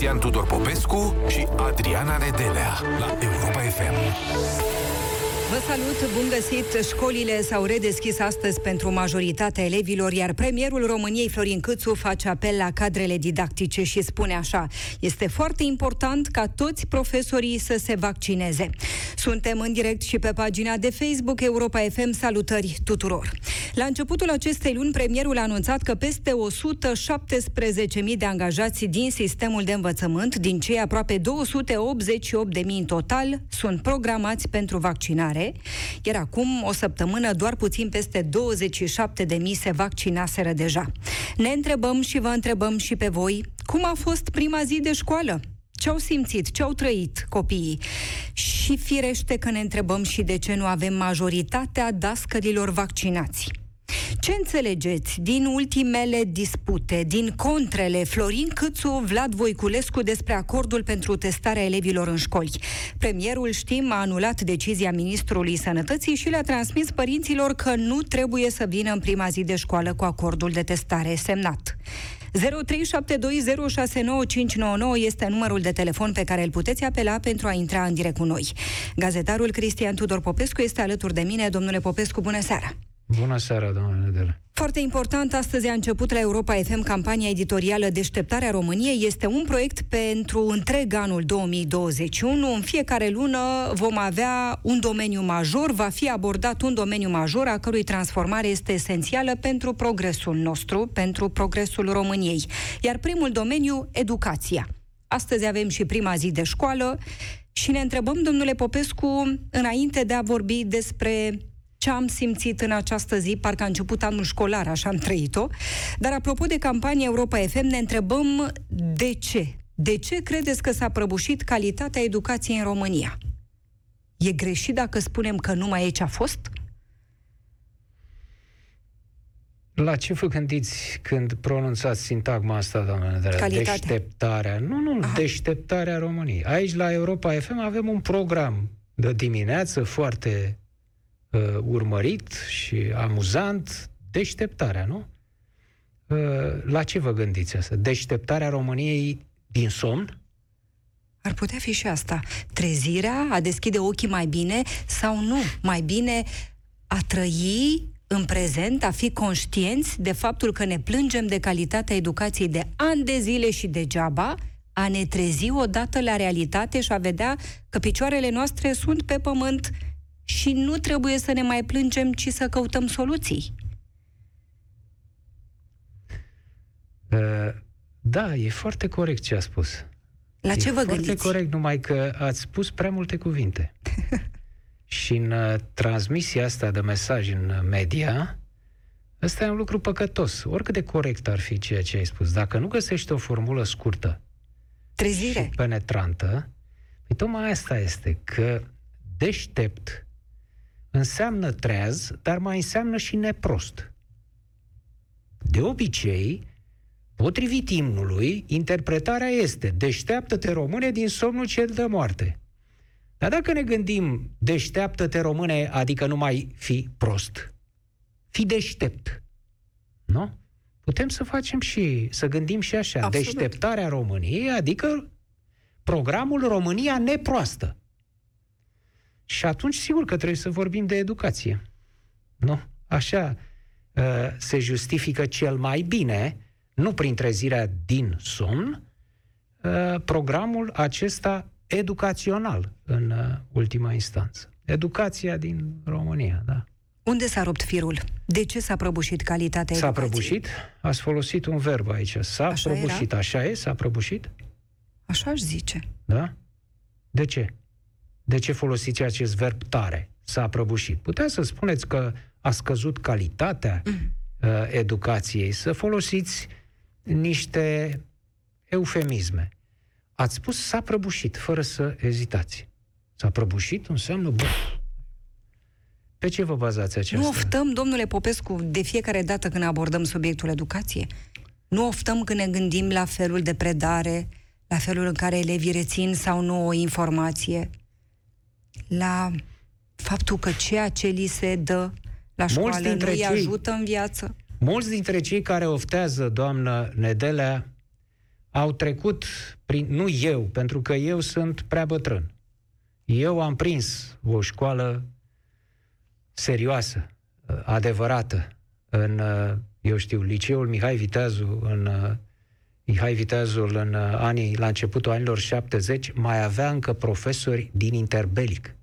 Cristian Tudor Popescu și Adriana Nedelea la Europa FM. Vă salut, bun găsit! Școlile s-au redeschis astăzi pentru majoritatea elevilor, iar premierul României, Florin Câțu, face apel la cadrele didactice și spune așa, este foarte important ca toți profesorii să se vaccineze. Suntem în direct și pe pagina de Facebook Europa FM. Salutări tuturor! La începutul acestei luni, premierul a anunțat că peste 117.000 de angajați din sistemul de învățământ, din cei aproape 288.000 în total, sunt programați pentru vaccinare mare, iar acum o săptămână doar puțin peste 27 de mii se vaccinaseră deja. Ne întrebăm și vă întrebăm și pe voi, cum a fost prima zi de școală? Ce au simțit, ce au trăit copiii? Și firește că ne întrebăm și de ce nu avem majoritatea dascărilor vaccinați. Ce înțelegeți din ultimele dispute, din contrele Florin Câțu, Vlad Voiculescu despre acordul pentru testarea elevilor în școli? Premierul, știm, a anulat decizia Ministrului Sănătății și le-a transmis părinților că nu trebuie să vină în prima zi de școală cu acordul de testare semnat. 0372069599 este numărul de telefon pe care îl puteți apela pentru a intra în direct cu noi. Gazetarul Cristian Tudor Popescu este alături de mine. Domnule Popescu, bună seara! Bună seara, domnule Nedele. Foarte important, astăzi a început la Europa FM campania editorială Deșteptarea României. Este un proiect pentru întreg anul 2021. În fiecare lună vom avea un domeniu major, va fi abordat un domeniu major a cărui transformare este esențială pentru progresul nostru, pentru progresul României. Iar primul domeniu, educația. Astăzi avem și prima zi de școală și ne întrebăm, domnule Popescu, înainte de a vorbi despre ce am simțit în această zi, parcă a început anul școlar, așa am trăit-o. Dar apropo de campania Europa FM, ne întrebăm de ce. De ce credeți că s-a prăbușit calitatea educației în România? E greșit dacă spunem că numai aici a fost? La ce vă gândiți când pronunțați sintagma asta, doamne? De Calitatea. Deșteptarea. Nu, nu, Aha. deșteptarea României. Aici, la Europa FM, avem un program de dimineață foarte uh, urmărit și amuzant deșteptarea, nu? Uh, la ce vă gândiți asta? Deșteptarea României din somn? Ar putea fi și asta. Trezirea, a deschide ochii mai bine sau nu? Mai bine a trăi în prezent, a fi conștienți de faptul că ne plângem de calitatea educației de ani de zile și degeaba, a ne trezi odată la realitate și a vedea că picioarele noastre sunt pe pământ și nu trebuie să ne mai plângem, ci să căutăm soluții. Uh, da, e foarte corect ce a spus. La e ce vă foarte gândiți? corect, numai că ați spus prea multe cuvinte. și în uh, transmisia asta de mesaj în uh, media, ăsta e un lucru păcătos. Oricât de corect ar fi ceea ce ai spus, dacă nu găsești o formulă scurtă Trezire. și penetrantă, păi tocmai asta este, că deștept înseamnă treaz, dar mai înseamnă și neprost. De obicei, potrivit imnului, interpretarea este deșteaptă-te române din somnul cel de moarte. Dar dacă ne gândim deșteaptă-te române, adică nu mai fi prost, fi deștept. Nu? Putem să facem și, să gândim și așa. Absolut. Deșteptarea României, adică programul România neproastă. Și atunci, sigur că trebuie să vorbim de educație. Nu? Așa uh, se justifică cel mai bine, nu prin trezirea din somn, uh, programul acesta educațional în uh, ultima instanță. Educația din România, da. Unde s-a rupt firul? De ce s-a prăbușit calitatea S-a educației? prăbușit? Ați folosit un verb aici. S-a Așa prăbușit. era? Așa e? S-a prăbușit? Așa aș zice. Da? De ce? De ce folosiți acest verb tare? S-a prăbușit. Puteți să spuneți că a scăzut calitatea Mm. uh, educației, să folosiți niște eufemisme. Ați spus s-a prăbușit, fără să ezitați. S-a prăbușit înseamnă... Bă, pe ce vă bazați aceasta? Nu oftăm, domnule Popescu, de fiecare dată când abordăm subiectul educație? Nu oftăm când ne gândim la felul de predare, la felul în care elevii rețin sau nu o informație, la faptul că ceea ce li se dă la școală nu dintre îi cei- ajută în viață? Mulți dintre cei care oftează, doamnă Nedelea, au trecut prin... Nu eu, pentru că eu sunt prea bătrân. Eu am prins o școală serioasă, adevărată, în, eu știu, liceul Mihai Viteazu, în Mihai Viteazul în anii, la începutul anilor 70, mai avea încă profesori din interbelic.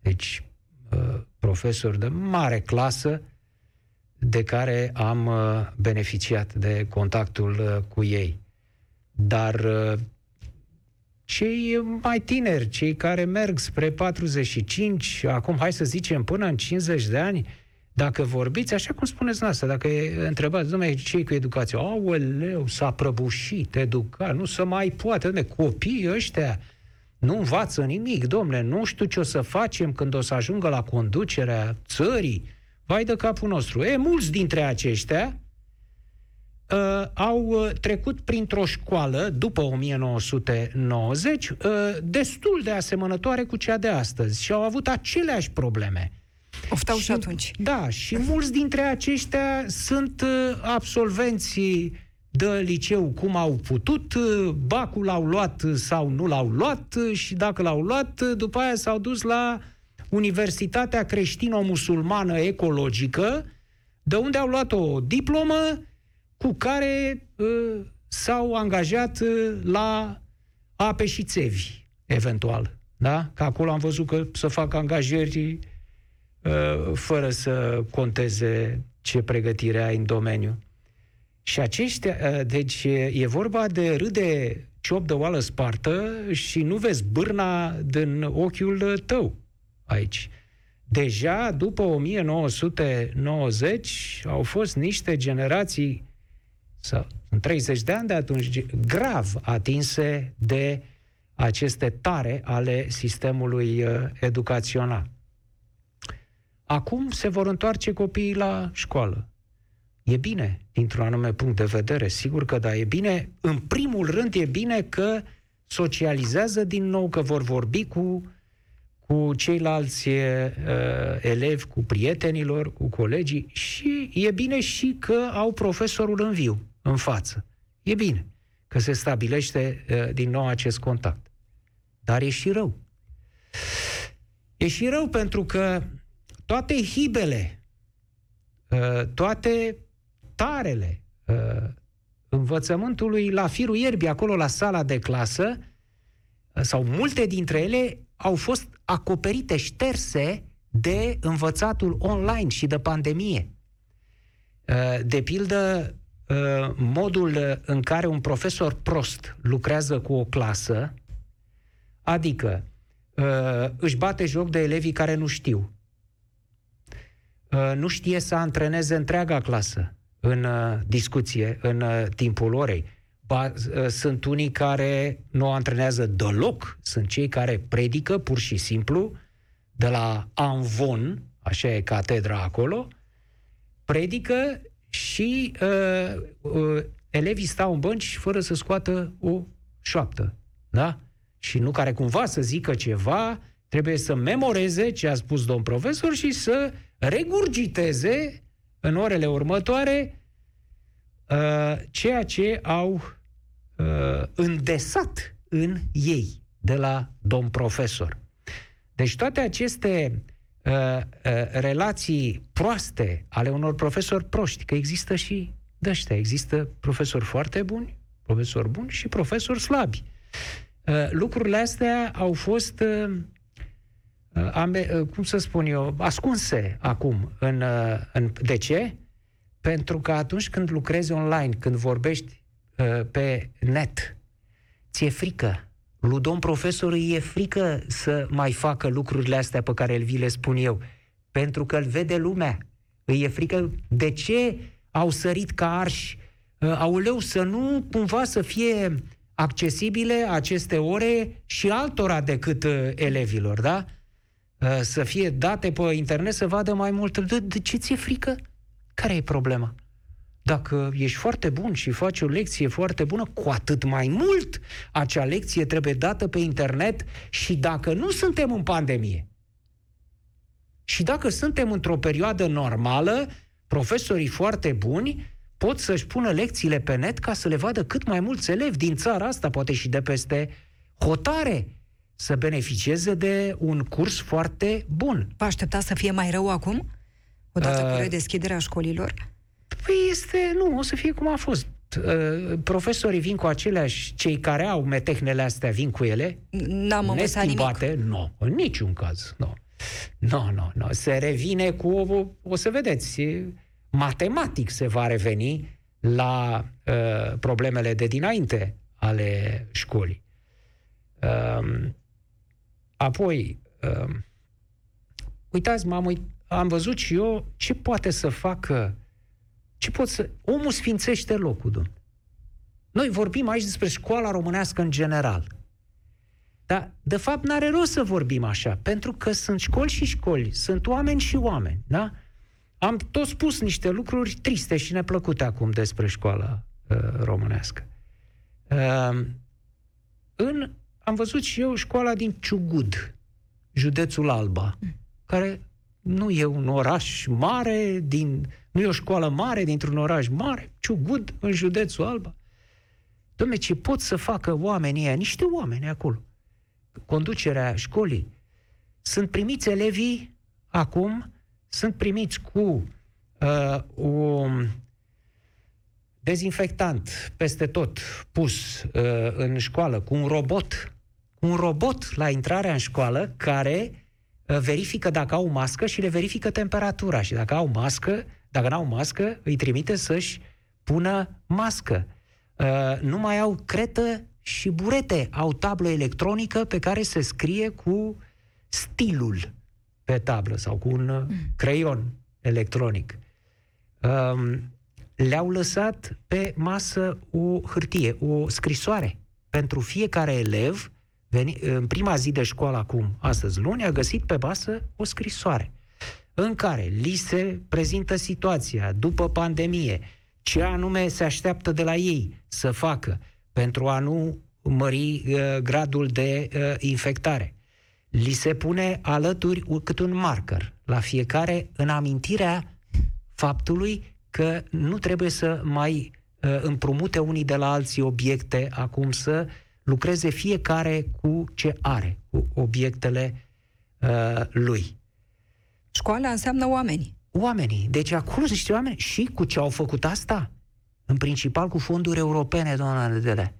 Deci, profesori de mare clasă, de care am beneficiat de contactul cu ei. Dar cei mai tineri, cei care merg spre 45, acum hai să zicem până în 50 de ani, dacă vorbiți, așa cum spuneți noastră, dacă întrebați, domnule, ce cu educația? Aoleu, s-a prăbușit educa, nu se mai poate, domnule, copiii ăștia nu învață nimic, domnule, nu știu ce o să facem când o să ajungă la conducerea țării, vai de capul nostru. E, mulți dintre aceștia uh, au uh, trecut printr-o școală, după 1990, uh, destul de asemănătoare cu cea de astăzi și au avut aceleași probleme. Oftau și, și atunci. Da, și mulți dintre aceștia sunt uh, absolvenții de liceu cum au putut, uh, bacul l-au luat sau nu l-au luat și dacă l-au luat, după aia s-au dus la Universitatea Creștino-Musulmană Ecologică, de unde au luat o diplomă cu care uh, s-au angajat uh, la ape și țevi, eventual. Da? Că acolo am văzut că să fac angajări uh, fără să conteze ce pregătire ai în domeniu. Și aceștia, uh, deci e vorba de râde ciop de oală spartă și nu vezi bârna din ochiul tău aici. Deja după 1990 au fost niște generații sau în 30 de ani de atunci, grav atinse de aceste tare ale sistemului uh, educațional. Acum se vor întoarce copiii la școală. E bine, dintr-un anume punct de vedere, sigur că da, e bine. În primul rând e bine că socializează din nou, că vor vorbi cu, cu ceilalți uh, elevi, cu prietenilor, cu colegii și e bine și că au profesorul în viu în față. E bine că se stabilește uh, din nou acest contact. Dar e și rău. E și rău pentru că toate hibele, uh, toate tarele uh, învățământului la firul ierbii, acolo la sala de clasă, uh, sau multe dintre ele au fost acoperite, șterse de învățatul online și de pandemie. Uh, de pildă, Uh, modul în care un profesor prost lucrează cu o clasă, adică uh, își bate joc de elevii care nu știu, uh, nu știe să antreneze întreaga clasă în discuție, în timpul orei. Ba, sunt unii care nu o antrenează deloc, sunt cei care predică pur și simplu de la Anvon, așa e catedra acolo, predică și uh, uh, elevii stau în bănci fără să scoată o șoaptă. Da? Și nu care cumva să zică ceva, trebuie să memoreze ce a spus domn profesor și să regurgiteze în orele următoare uh, ceea ce au uh, îndesat în ei de la domn profesor. Deci toate aceste uh, uh, relații proaste ale unor profesori proști, că există și de ăștia, există profesori foarte buni, profesori buni și profesori slabi. Uh, lucrurile astea au fost, uh, uh, ambe, uh, cum să spun eu, ascunse acum. În, uh, în, de ce? Pentru că atunci când lucrezi online, când vorbești uh, pe net, ți-e frică lui domn profesor îi e frică să mai facă lucrurile astea pe care el vi le spun eu, pentru că îl vede lumea. Îi e frică de ce au sărit ca arși. Uh, auleu, să nu cumva să fie accesibile aceste ore și altora decât uh, elevilor, da? Uh, să fie date pe internet să vadă mai mult. De, de ce ți-e frică? Care e problema? Dacă ești foarte bun și faci o lecție foarte bună, cu atât mai mult acea lecție trebuie dată pe internet și dacă nu suntem în pandemie, și dacă suntem într-o perioadă normală, profesorii foarte buni pot să-și pună lecțiile pe net ca să le vadă cât mai mulți elevi din țara asta, poate și de peste hotare, să beneficieze de un curs foarte bun. Vă aștepta să fie mai rău acum? Odată uh, cu redeschiderea școlilor? Păi este, nu, o să fie cum a fost. Uh, profesorii vin cu aceleași, cei care au metehnele astea vin cu ele. N-am învățat nimic. Nu, în niciun caz, nu. Nu, nu, nu. Se revine cu, o, o să vedeți, matematic se va reveni la uh, problemele de dinainte ale școlii. Uh, apoi, uh, uitați, m-am uit, am văzut și eu ce poate să facă, ce pot să... Omul sfințește locul, domn. Noi vorbim aici despre școala românească în general. Dar, de fapt, n-are rost să vorbim așa, pentru că sunt școli și școli, sunt oameni și oameni, da? Am tot spus niște lucruri triste și neplăcute acum despre școala uh, românească. Uh, în, am văzut și eu școala din Ciugud, județul Alba, care nu e un oraș mare, din, nu e o școală mare dintr-un oraș mare, Ciugud, în județul Alba. Dom'le, ce pot să facă oamenii ăia, niște oameni acolo, conducerea școlii, sunt primiți elevii acum, sunt primiți cu uh, un dezinfectant peste tot pus uh, în școală, cu un robot, un robot la intrarea în școală care uh, verifică dacă au mască și le verifică temperatura. Și dacă au mască, dacă nu au mască, îi trimite să-și pună mască. Uh, nu mai au cretă și burete. Au tablă electronică pe care se scrie cu stilul pe tablă sau cu un uh, mm. creion electronic. Um, le-au lăsat pe masă o hârtie, o scrisoare. Pentru fiecare elev, veni, în prima zi de școală acum, astăzi luni, a găsit pe masă o scrisoare în care li se prezintă situația după pandemie, ce anume se așteaptă de la ei să facă pentru a nu mări uh, gradul de uh, infectare. Li se pune alături cât un marker la fiecare în amintirea faptului că nu trebuie să mai uh, împrumute unii de la alții obiecte acum să lucreze fiecare cu ce are, cu obiectele uh, lui. Școala înseamnă oameni. Oamenii. Deci acolo sunt niște oameni și cu ce au făcut asta? În principal cu fonduri europene, doamna Nedele.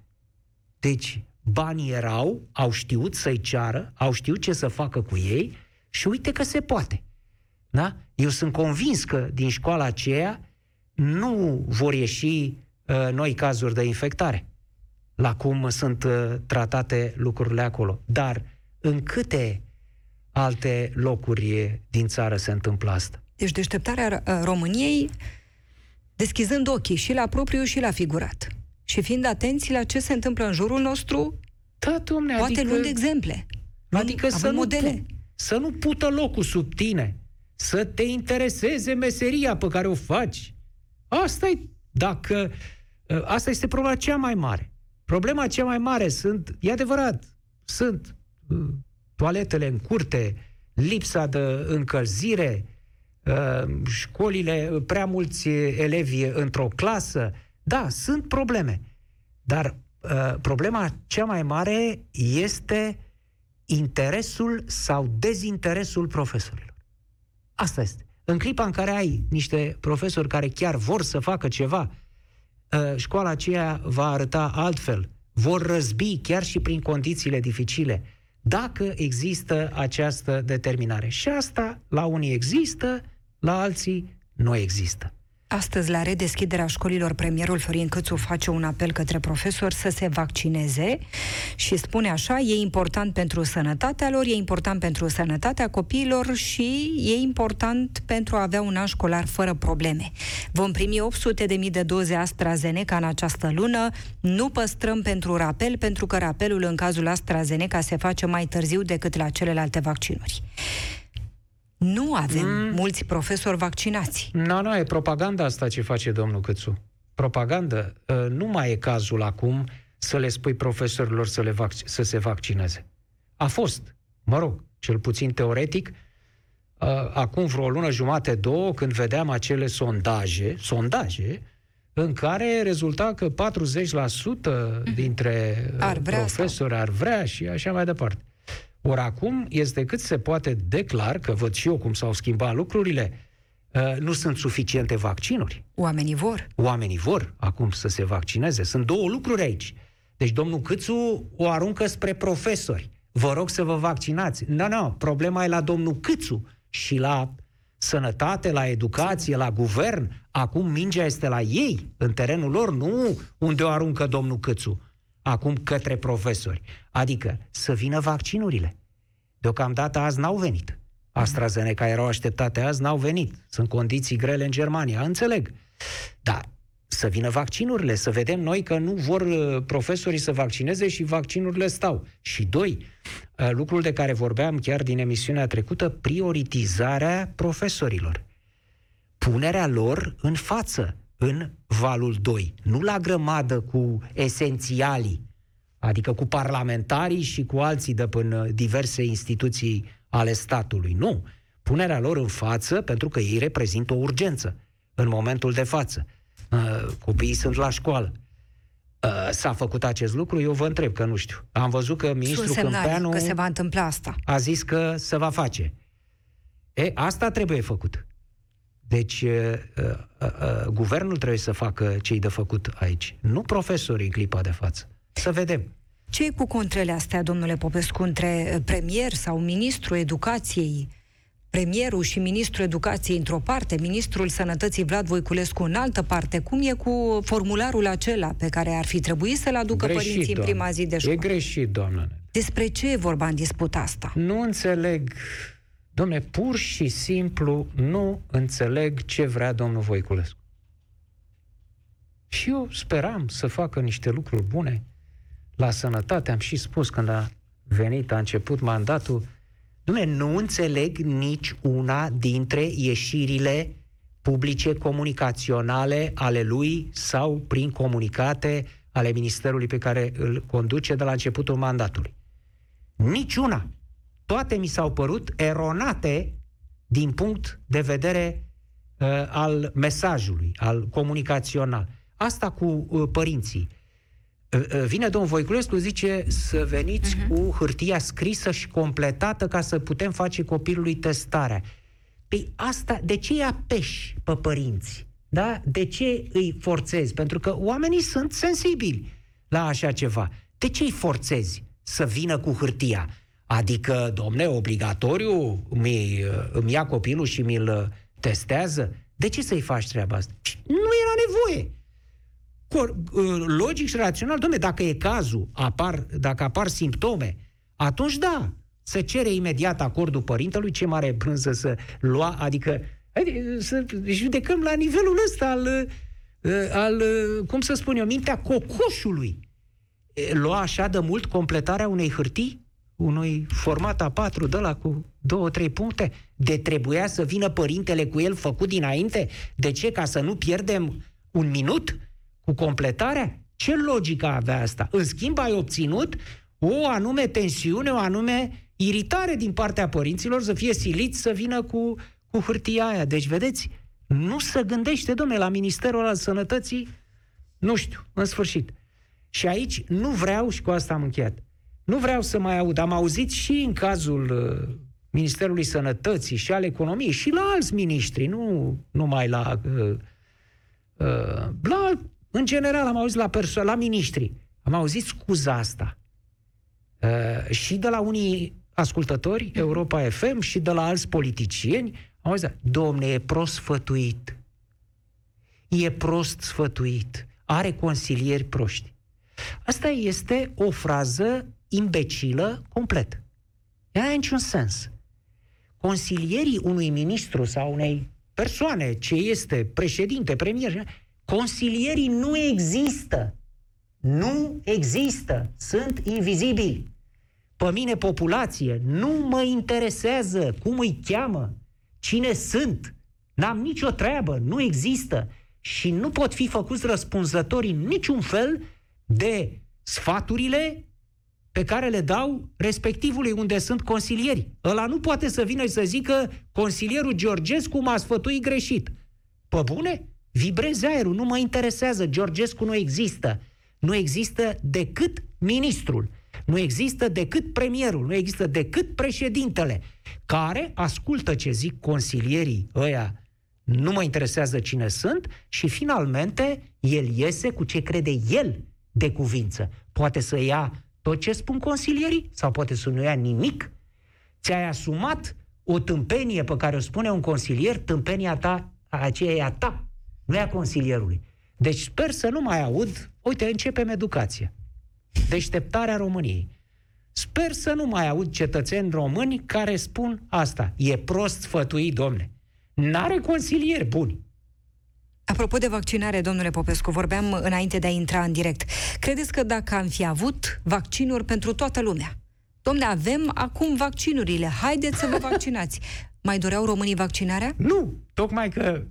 Deci, banii erau, au știut să-i ceară, au știut ce să facă cu ei și uite că se poate. Da? Eu sunt convins că din școala aceea nu vor ieși uh, noi cazuri de infectare, la cum sunt uh, tratate lucrurile acolo. Dar în câte alte locuri din țară se întâmplă asta? Deci deșteptarea uh, României deschizând ochii și la propriu și la figurat. Și fiind atenți la ce se întâmplă în jurul nostru, da, domne, poate adică, luând exemple. Adică să nu, modele. să nu pută locul sub tine, să te intereseze meseria pe care o faci. Asta e, dacă, ă, asta este problema cea mai mare. Problema cea mai mare sunt, e adevărat, sunt ă, toaletele în curte, lipsa de încălzire, ă, școlile, prea mulți elevi într-o clasă. Da, sunt probleme. Dar problema cea mai mare este interesul sau dezinteresul profesorilor. Asta este. În clipa în care ai niște profesori care chiar vor să facă ceva, ă, școala aceea va arăta altfel. Vor răzbi chiar și prin condițiile dificile. Dacă există această determinare. Și asta la unii există, la alții nu există. Astăzi, la redeschiderea școlilor, premierul Florin Câțu face un apel către profesori să se vaccineze și spune așa, e important pentru sănătatea lor, e important pentru sănătatea copiilor și e important pentru a avea un an școlar fără probleme. Vom primi 800 de mii de doze AstraZeneca în această lună, nu păstrăm pentru rapel, pentru că rapelul în cazul AstraZeneca se face mai târziu decât la celelalte vaccinuri. Nu avem mm. mulți profesori vaccinați. Nu, nu, e propaganda asta ce face domnul Câțu. Propagandă. Uh, nu mai e cazul acum să le spui profesorilor să, le vac- să se vaccineze. A fost, mă rog, cel puțin teoretic, uh, acum vreo lună jumate, două, când vedeam acele sondaje, sondaje, în care rezulta că 40% dintre uh, ar vrea profesori sau... ar vrea și așa mai departe. Ori acum este cât se poate declar, că văd și eu cum s-au schimbat lucrurile, uh, nu sunt suficiente vaccinuri. Oamenii vor. Oamenii vor acum să se vaccineze. Sunt două lucruri aici. Deci domnul Câțu o aruncă spre profesori. Vă rog să vă vaccinați. Nu, no, nu, no, problema e la domnul Câțu și la sănătate, la educație, la guvern. Acum mingea este la ei, în terenul lor, nu unde o aruncă domnul Câțu. Acum către profesori. Adică să vină vaccinurile. Deocamdată azi n-au venit. AstraZeneca erau așteptate azi, n-au venit. Sunt condiții grele în Germania, înțeleg. Dar să vină vaccinurile, să vedem noi că nu vor uh, profesorii să vaccineze și vaccinurile stau. Și doi, uh, lucrul de care vorbeam chiar din emisiunea trecută, prioritizarea profesorilor. Punerea lor în față, în valul 2, nu la grămadă cu esențialii, adică cu parlamentarii și cu alții de până diverse instituții ale statului. Nu. Punerea lor în față pentru că ei reprezintă o urgență în momentul de față. Uh, copiii sunt la școală. Uh, s-a făcut acest lucru? Eu vă întreb, că nu știu. Am văzut că ministrul Câmpeanu că se va întâmpla asta. a zis că se va face. E, asta trebuie făcut. Deci, uh, uh, uh, guvernul trebuie să facă ce de făcut aici. Nu profesorii în clipa de față. Să vedem. Ce e cu contrele astea, domnule Popescu, între premier sau ministrul educației premierul și ministrul educației într-o parte, ministrul sănătății Vlad Voiculescu în altă parte. Cum e cu formularul acela pe care ar fi trebuit să-l aducă greșit, părinții doamne. în prima zi de școală? E greșit, doamnă. Despre ce e vorba în disputa asta? Nu înțeleg, domne, pur și simplu nu înțeleg ce vrea domnul Voiculescu. Și eu speram să facă niște lucruri bune la sănătate. Am și spus când a venit, a început mandatul, Dumne, nu înțeleg nici una dintre ieșirile publice comunicaționale ale lui sau prin comunicate ale ministerului pe care îl conduce de la începutul mandatului. Niciuna. Toate mi s-au părut eronate din punct de vedere uh, al mesajului, al comunicațional. Asta cu uh, părinții. Vine domnul Voiculescu, zice să veniți uh-huh. cu hârtia scrisă și completată ca să putem face copilului testarea. Păi asta, de ce îi apeși pe părinți? Da? De ce îi forțezi? Pentru că oamenii sunt sensibili la așa ceva. De ce îi forțezi să vină cu hârtia? Adică, domne, obligatoriu îmi, îmi ia copilul și mi-l testează? De ce să-i faci treaba asta? Nu era nevoie. Uh, logic și rațional, domne, dacă e cazul, apar, dacă apar simptome, atunci da, se cere imediat acordul părintelui, ce mare brânză să lua, adică să judecăm la nivelul ăsta al, uh, al, uh, cum să spun eu, mintea cocoșului. Lua așa de mult completarea unei hârtii? Unui format A4 de la cu două, trei puncte, de trebuia să vină părintele cu el făcut dinainte? De ce? Ca să nu pierdem un minut? cu completarea? Ce logică avea asta? În schimb, ai obținut o anume tensiune, o anume iritare din partea părinților să fie siliți să vină cu, cu hârtia aia. Deci, vedeți, nu se gândește, domnule, la Ministerul al Sănătății, nu știu, în sfârșit. Și aici nu vreau, și cu asta am încheiat, nu vreau să mai aud. Am auzit și în cazul uh, Ministerului Sănătății și al Economiei și la alți miniștri, nu numai la, uh, uh, la în general, am auzit la, perso- la miniștri, am auzit scuza asta. Uh, și de la unii ascultători, Europa FM, și de la alți politicieni, am auzit, domne, e prost sfătuit. E prost sfătuit. Are consilieri proști. Asta este o frază imbecilă complet. Ea are niciun sens. Consilierii unui ministru sau unei persoane ce este președinte, premier, Consilierii nu există. Nu există. Sunt invizibili. Pe mine, populație, nu mă interesează cum îi cheamă, cine sunt. N-am nicio treabă, nu există. Și nu pot fi făcuți răspunzători în niciun fel de sfaturile pe care le dau respectivului unde sunt consilieri. Ăla nu poate să vină și să zică consilierul Georgescu m-a sfătuit greșit. Pe bune? vibreze aerul, nu mă interesează, Georgescu nu există. Nu există decât ministrul, nu există decât premierul, nu există decât președintele, care ascultă ce zic consilierii ăia, nu mă interesează cine sunt și finalmente el iese cu ce crede el de cuvință. Poate să ia tot ce spun consilierii sau poate să nu ia nimic. Ți-ai asumat o tâmpenie pe care o spune un consilier, tâmpenia ta, aceea e a ta, nu e a consilierului. Deci sper să nu mai aud, uite, începem educația. Deșteptarea României. Sper să nu mai aud cetățeni români care spun asta. E prost sfătuit, domne. N-are consilieri buni. Apropo de vaccinare, domnule Popescu, vorbeam înainte de a intra în direct. Credeți că dacă am fi avut vaccinuri pentru toată lumea, domne, avem acum vaccinurile, haideți să vă vaccinați. Mai doreau românii vaccinarea? Nu, tocmai că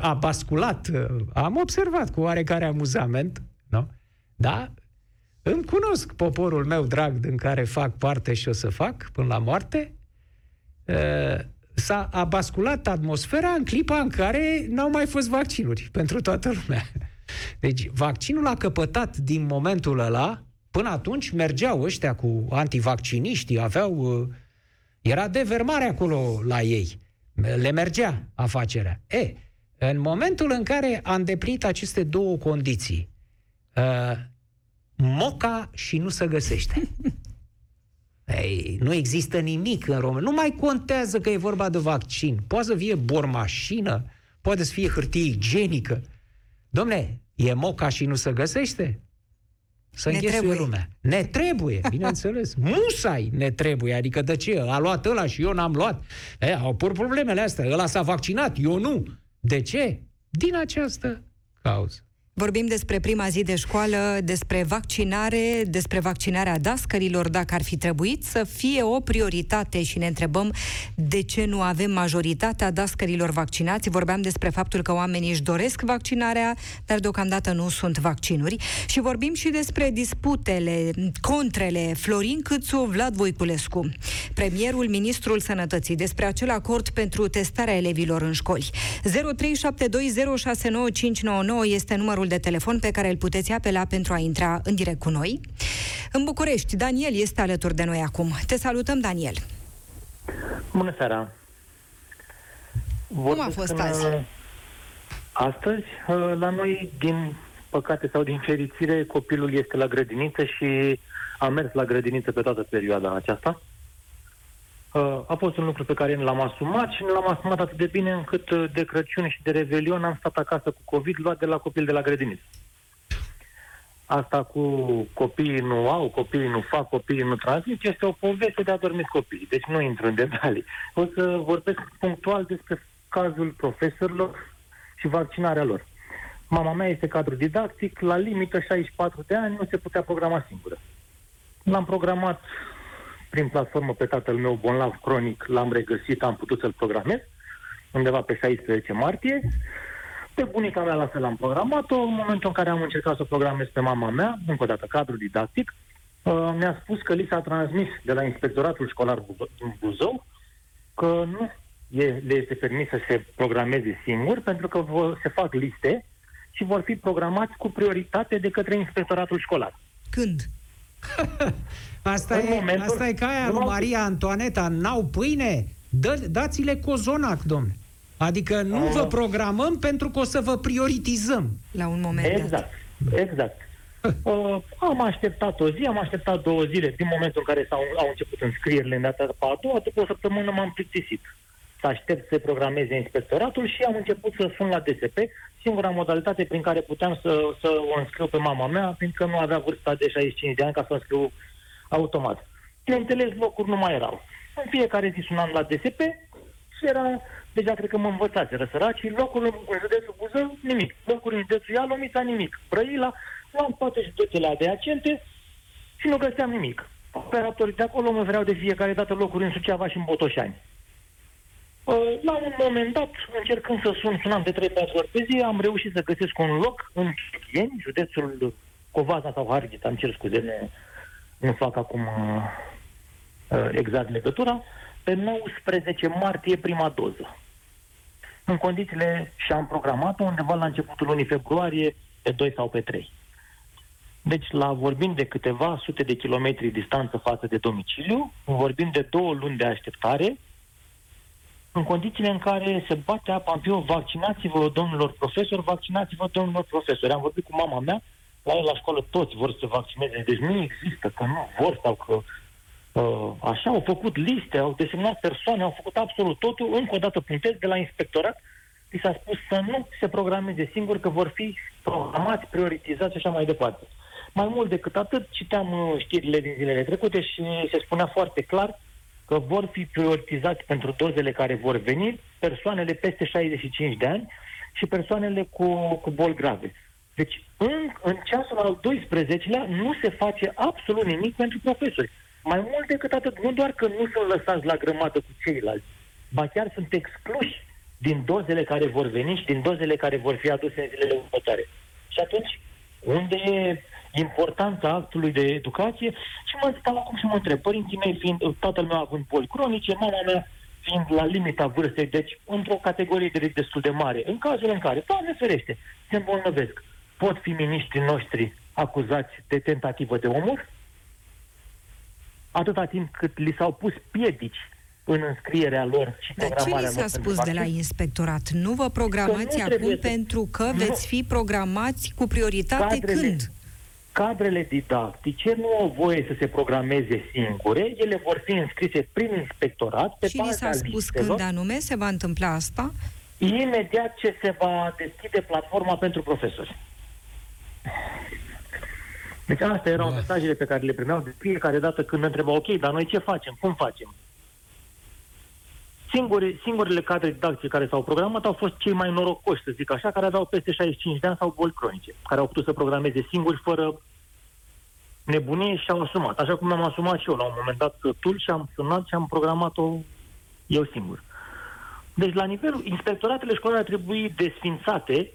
a basculat, am observat cu oarecare amuzament, nu? Da? Îmi cunosc poporul meu drag din care fac parte și o să fac până la moarte. S-a a basculat atmosfera în clipa în care n-au mai fost vaccinuri pentru toată lumea. Deci vaccinul a căpătat din momentul ăla, până atunci mergeau ăștia cu antivacciniștii, aveau... Era devermare acolo la ei. Le mergea afacerea. E, în momentul în care a îndeplinit aceste două condiții, uh, moca și nu se găsește. Ei, nu există nimic în România. Nu mai contează că e vorba de vaccin. Poate să fie bormașină, poate să fie hârtie igienică. Domne, e moca și nu se găsește? Să ne trebuie. lumea. Ne trebuie, bineînțeles. Musai ne trebuie. Adică de ce? A luat ăla și eu n-am luat. E, au pur problemele astea. Ăla s-a vaccinat, eu nu. De ce? Din această cauză. Vorbim despre prima zi de școală, despre vaccinare, despre vaccinarea dascărilor, dacă ar fi trebuit să fie o prioritate și ne întrebăm de ce nu avem majoritatea dascărilor vaccinați. Vorbeam despre faptul că oamenii își doresc vaccinarea, dar deocamdată nu sunt vaccinuri. Și vorbim și despre disputele, contrele Florin Câțu, Vlad Voiculescu, premierul, ministrul sănătății, despre acel acord pentru testarea elevilor în școli. 0372069599 este numărul numărul de telefon pe care îl puteți apela pentru a intra în direct cu noi. În București, Daniel este alături de noi acum. Te salutăm, Daniel. Bună seara. Vorbesc Cum a fost azi? Uh, astăzi, uh, la noi, din păcate sau din fericire, copilul este la grădiniță și a mers la grădiniță pe toată perioada aceasta. Uh, a fost un lucru pe care ne l-am asumat și ne l-am asumat atât de bine încât uh, de Crăciun și de Revelion am stat acasă cu COVID luat de la copil de la grădiniță. Asta cu copiii nu au, copiii nu fac, copiii nu transmit, este o poveste de a dormi copiii, deci nu intru în detalii. O să vorbesc punctual despre cazul profesorilor și vaccinarea lor. Mama mea este cadru didactic, la limită 64 de ani nu se putea programa singură. L-am programat prin platformă pe tatăl meu bolnav cronic, l-am regăsit, am putut să-l programez, undeva pe 16 martie. Pe bunica mea la fel am programat-o. În momentul în care am încercat să o programez pe mama mea, încă o dată cadru didactic, uh, mi-a spus că li s-a transmis de la Inspectoratul Școlar din Buzău că nu e, le este permis să se programeze singur, pentru că vor, se fac liste și vor fi programați cu prioritate de către Inspectoratul Școlar. Când? Asta, e, momentul, asta e ca aia lui Maria Antoaneta, n-au pâine, dă, dați-le cozonac, domne. Adică nu uh, vă programăm pentru că o să vă prioritizăm. La un moment Exact, dat. exact. Uh, am așteptat o zi, am așteptat două zile din momentul în care s-au, au început înscrierile în data a doua, după o săptămână m-am plictisit. Să aștept să programeze inspectoratul și am început să sun la DSP, singura modalitate prin care puteam să, să o înscriu pe mama mea, pentru că nu avea vârsta de 65 de ani ca să o înscriu automat. Bineînțeles, locuri nu mai erau. În fiecare zi sunam la DSP și era, deja cred că mă învățați, săracii, locul în județul Buzău, nimic. Locuri în județul Ialomița, nimic. Brăila, luam toate județele adiacente și nu găseam nimic. Operatorii de acolo mă vreau de fiecare dată locuri în Suceava și în Botoșani. La un moment dat, încercând să sun, sunam de 3-4 ori pe zi, am reușit să găsesc un loc în Chieni, județul Covaza sau Harghita, am cer scuze, nu, nu fac acum uh, uh, exact legătura, pe 19 martie prima doză. în condițiile și am programat-o undeva la începutul lunii februarie, pe 2 sau pe 3. Deci, la vorbim de câteva sute de kilometri distanță față de domiciliu, vorbim de două luni de așteptare, în condițiile în care se bate apa în piu, vaccinați-vă, domnilor profesori, vaccinați-vă, domnilor profesori. Am vorbit cu mama mea, la el la școală toți vor să se vaccineze, deci nu există că nu vor sau că uh, așa, au făcut liste, au desemnat persoane, au făcut absolut totul, încă o dată puntez de la inspectorat, li s-a spus să nu se programeze singur, că vor fi programați, prioritizați și așa mai departe. Mai mult decât atât, citeam uh, știrile din zilele trecute și se spunea foarte clar că vor fi prioritizați pentru dozele care vor veni persoanele peste 65 de ani și persoanele cu, cu boli grave. Deci, în, în ceasul al 12-lea nu se face absolut nimic pentru profesori. Mai mult decât atât, nu doar că nu sunt lăsați la grămadă cu ceilalți, ba chiar sunt excluși din dozele care vor veni și din dozele care vor fi aduse în zilele următoare. Și atunci, unde e importanța actului de educație și mă stau acum și mă întreb, părinții mei fiind, tatăl meu având boli cronice, mama mea fiind la limita vârstei, deci într-o categorie de risc destul de mare, în cazul în care, Doamne ferește, se îmbolnăvesc, pot fi miniștrii noștri acuzați de tentativă de omor? Atâta timp cât li s-au pus piedici în înscrierea lor și Dar ce li s-a spus de la inspectorat? Nu vă programați acum să... pentru că nu. veți fi programați cu prioritate cadrele, când? Cadrele didactice nu au voie să se programeze singure, ele vor fi înscrise prin inspectorat pe Și li s-a spus listelor. când anume se va întâmpla asta? Imediat ce se va deschide platforma pentru profesori. Deci astea erau da. mesajele pe care le primeau de fiecare dată când întrebau, ok, dar noi ce facem? Cum facem? Singure, singurele cadre didactice care s-au programat au fost cei mai norocoși, să zic așa, care aveau peste 65 de ani sau boli cronice, care au putut să programeze singuri fără nebunie și au asumat. Așa cum am asumat și eu la un moment dat sătul și am sunat și am programat-o eu singur. Deci, la nivelul, inspectoratele școlare ar trebui desfințate,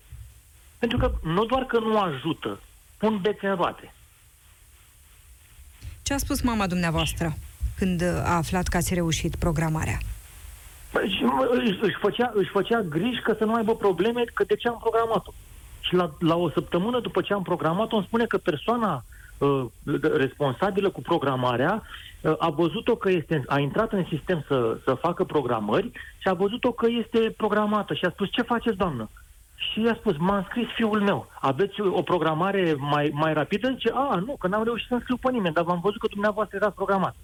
pentru că nu doar că nu ajută, pun bețe în roate. Ce a spus mama dumneavoastră când a aflat că ați reușit programarea? Păi, își, își, făcea, își făcea griji că să nu aibă probleme, că de ce am programat-o. Și la, la o săptămână după ce am programat-o, îmi spune că persoana uh, responsabilă cu programarea uh, a văzut-o că este, a intrat în sistem să, să facă programări și a văzut-o că este programată și a spus, ce faceți, doamnă? Și i-a spus, m-a înscris fiul meu. Aveți o programare mai, mai rapidă? Zice, a, nu, că n-am reușit să înscriu pe nimeni, dar v-am văzut că dumneavoastră erați programat.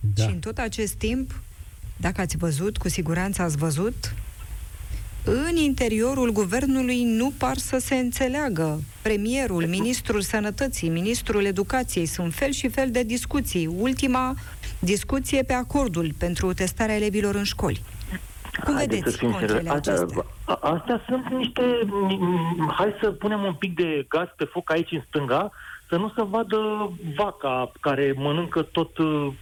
Da. Și în tot acest timp, dacă ați văzut, cu siguranță ați văzut, în interiorul guvernului nu par să se înțeleagă. Premierul, ministrul sănătății, ministrul educației, sunt fel și fel de discuții. Ultima discuție pe acordul pentru testarea elevilor în școli. Cum Haideți vedeți contrele acestea? Astea sunt niște... Hai să punem un pic de gaz pe foc aici în stânga, să nu se vadă vaca care mănâncă tot,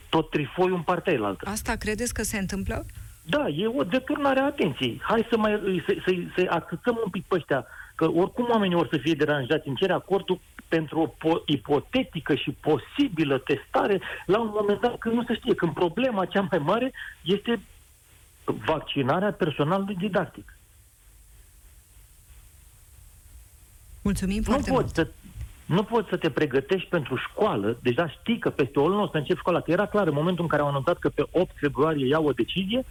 tot trifoiul în partea elaltă. Asta credeți că se întâmplă? Da, e o deturnare a atenției. Hai să mai să, să, să atâțăm un pic pe ăștia, că oricum oamenii vor să fie deranjați în cere acordul pentru o po- ipotetică și posibilă testare la un moment dat când nu se știe, când problema cea mai mare este vaccinarea personalului didactic. Mulțumim nu foarte poți Să, nu poți să te pregătești pentru școală, deja știi că peste o lună o să încep școala, că era clar în momentul în care au anunțat că pe 8 februarie iau o decizie,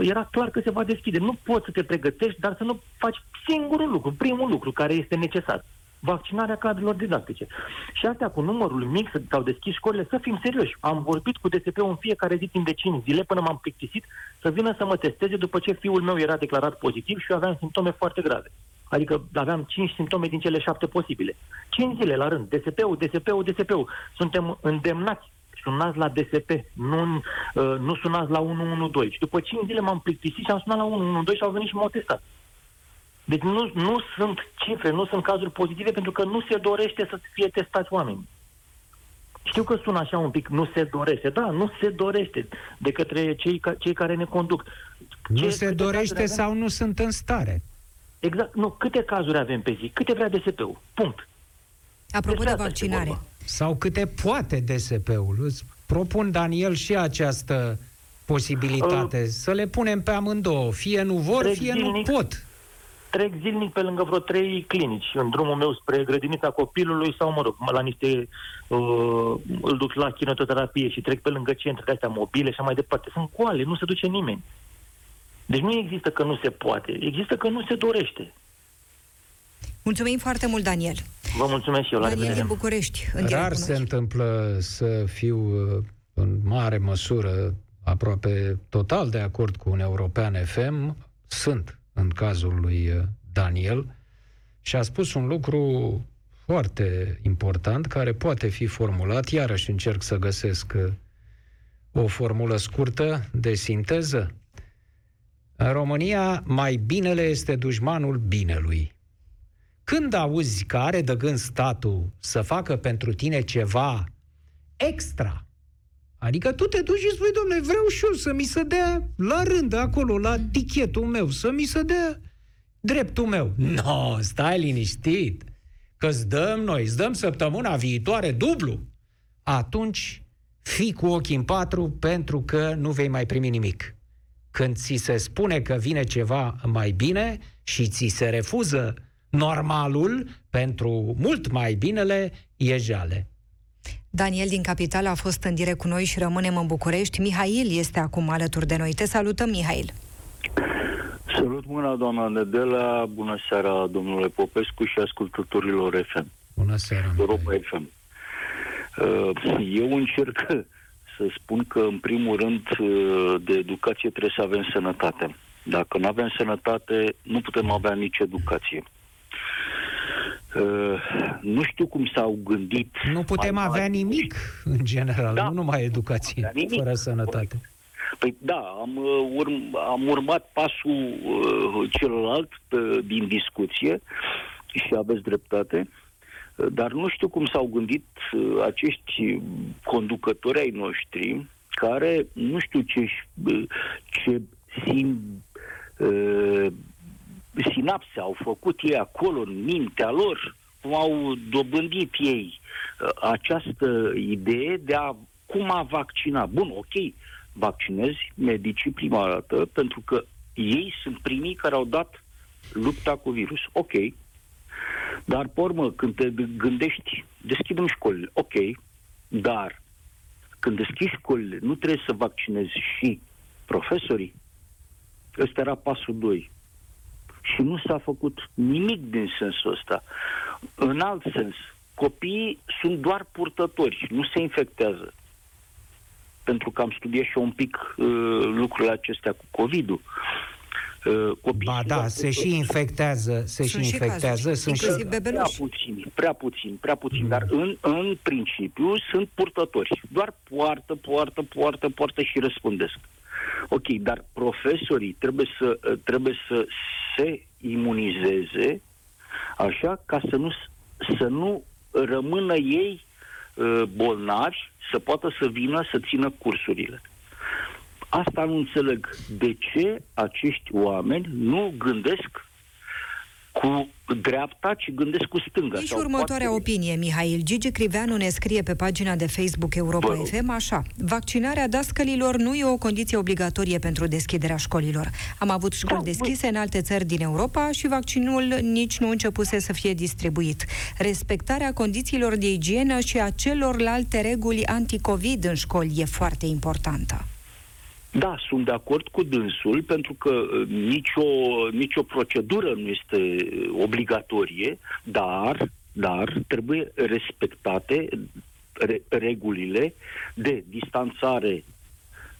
era clar că se va deschide. Nu poți să te pregătești, dar să nu faci singurul lucru, primul lucru care este necesar. Vaccinarea cadrelor didactice. Și astea cu numărul mic s-au deschis școlile, să fim serioși. Am vorbit cu DSP-ul în fiecare zi timp de 5 zile până m-am plictisit să vină să mă testeze după ce fiul meu era declarat pozitiv și eu aveam simptome foarte grave. Adică aveam 5 simptome din cele 7 posibile. 5 zile la rând. DSP-ul, DSP-ul, DSP-ul. Suntem îndemnați sunați la DSP, nu, uh, nu sunați la 112. Și după 5 zile m-am plictisit și am sunat la 112 și au venit și m-au testat. Deci nu, nu sunt cifre, nu sunt cazuri pozitive pentru că nu se dorește să fie testați oameni. Știu că sună așa un pic, nu se dorește. Da, nu se dorește de către cei, ca, cei care ne conduc. Nu Ce, se dorește sau nu sunt în stare. Exact. Nu, câte cazuri avem pe zi? Câte vrea DSP-ul? Punct. Apropo de vaccinare. Sau câte poate DSP-ul. Îți propun, Daniel, și această posibilitate uh, să le punem pe amândouă. Fie nu vor, fie zilnic, nu pot. Trec zilnic pe lângă vreo trei clinici în drumul meu spre grădinița copilului sau, mă rog, la niște... Uh, îl duc la chinoterapie și trec pe lângă centre de-astea mobile și mai departe. Sunt coale, nu se duce nimeni. Deci nu există că nu se poate, există că nu se dorește. Mulțumim foarte mult, Daniel. Vă mulțumesc și eu. La Daniel din București. În Rar se întâmplă să fiu uh, în mare măsură aproape total de acord cu un european FM. Sunt în cazul lui uh, Daniel și a spus un lucru foarte important care poate fi formulat, iarăși încerc să găsesc uh, o formulă scurtă de sinteză. În România, mai binele este dușmanul binelui. Când auzi că are de gând statul să facă pentru tine ceva extra, adică tu te duci și spui, domnule, vreau și eu să mi se dea la rând acolo, la tichetul meu, să mi se dea dreptul meu. Nu, no, stai liniștit, că îți dăm noi, îți dăm săptămâna viitoare dublu. Atunci fii cu ochii în patru pentru că nu vei mai primi nimic. Când ți se spune că vine ceva mai bine și ți se refuză normalul pentru mult mai binele, e jale. Daniel din Capital a fost în direct cu noi și rămânem în București. Mihail este acum alături de noi. Te salutăm, Mihail. Salut mâna, doamna Nedela, bună seara, domnule Popescu și ascultătorilor FM. Bună seara, Europa FM. Uh, eu încerc să spun că, în primul rând, uh, de educație trebuie să avem sănătate. Dacă nu avem sănătate, nu putem avea nici educație. Uh, nu știu cum s-au gândit. Nu putem avea nimic, în general, da, nu numai educație, nimic. fără sănătate. Păi da, am, uh, urm, am urmat pasul uh, celălalt uh, din discuție și aveți dreptate, uh, dar nu știu cum s-au gândit uh, acești conducători ai noștri care nu știu ce, uh, ce sim, uh, sinapse au făcut ei acolo în mintea lor, cum au dobândit ei uh, această idee de a cum a vaccina. Bun, ok, vaccinezi medicii prima dată pentru că ei sunt primii care au dat lupta cu virus. Ok. Dar, pe urmă, când te gândești, deschidem școlile. Ok. Dar, când deschizi școlile, nu trebuie să vaccinezi și profesorii. Ăsta era pasul 2 și nu s-a făcut nimic din sensul ăsta. În alt sens, copiii sunt doar purtători, nu se infectează. Pentru că am studiat și un pic uh, lucrurile acestea cu COVID-ul. Uh, ba da, se și infectează, se sunt și infectează, sunt și prea puțini, prea puțini, prea puțini, mm. dar în, în principiu sunt purtători. Doar poartă, poartă, poartă, poartă și răspundesc. Ok, dar profesorii trebuie să, trebuie să se imunizeze așa ca să nu, să nu rămână ei uh, bolnavi, să poată să vină să țină cursurile. Asta nu înțeleg. De ce acești oameni nu gândesc cu dreapta, ci gândesc cu stânga. Și următoarea poate... opinie, Mihail. Gigi Criveanu ne scrie pe pagina de Facebook Europa Bă, FM așa. Vaccinarea dascălilor nu e o condiție obligatorie pentru deschiderea școlilor. Am avut școli da, deschise bă. în alte țări din Europa și vaccinul nici nu începuse să fie distribuit. Respectarea condițiilor de igienă și a celorlalte reguli anticovid în școli e foarte importantă. Da, sunt de acord cu dânsul, pentru că uh, nicio, nicio procedură nu este obligatorie, dar, dar trebuie respectate re, regulile de distanțare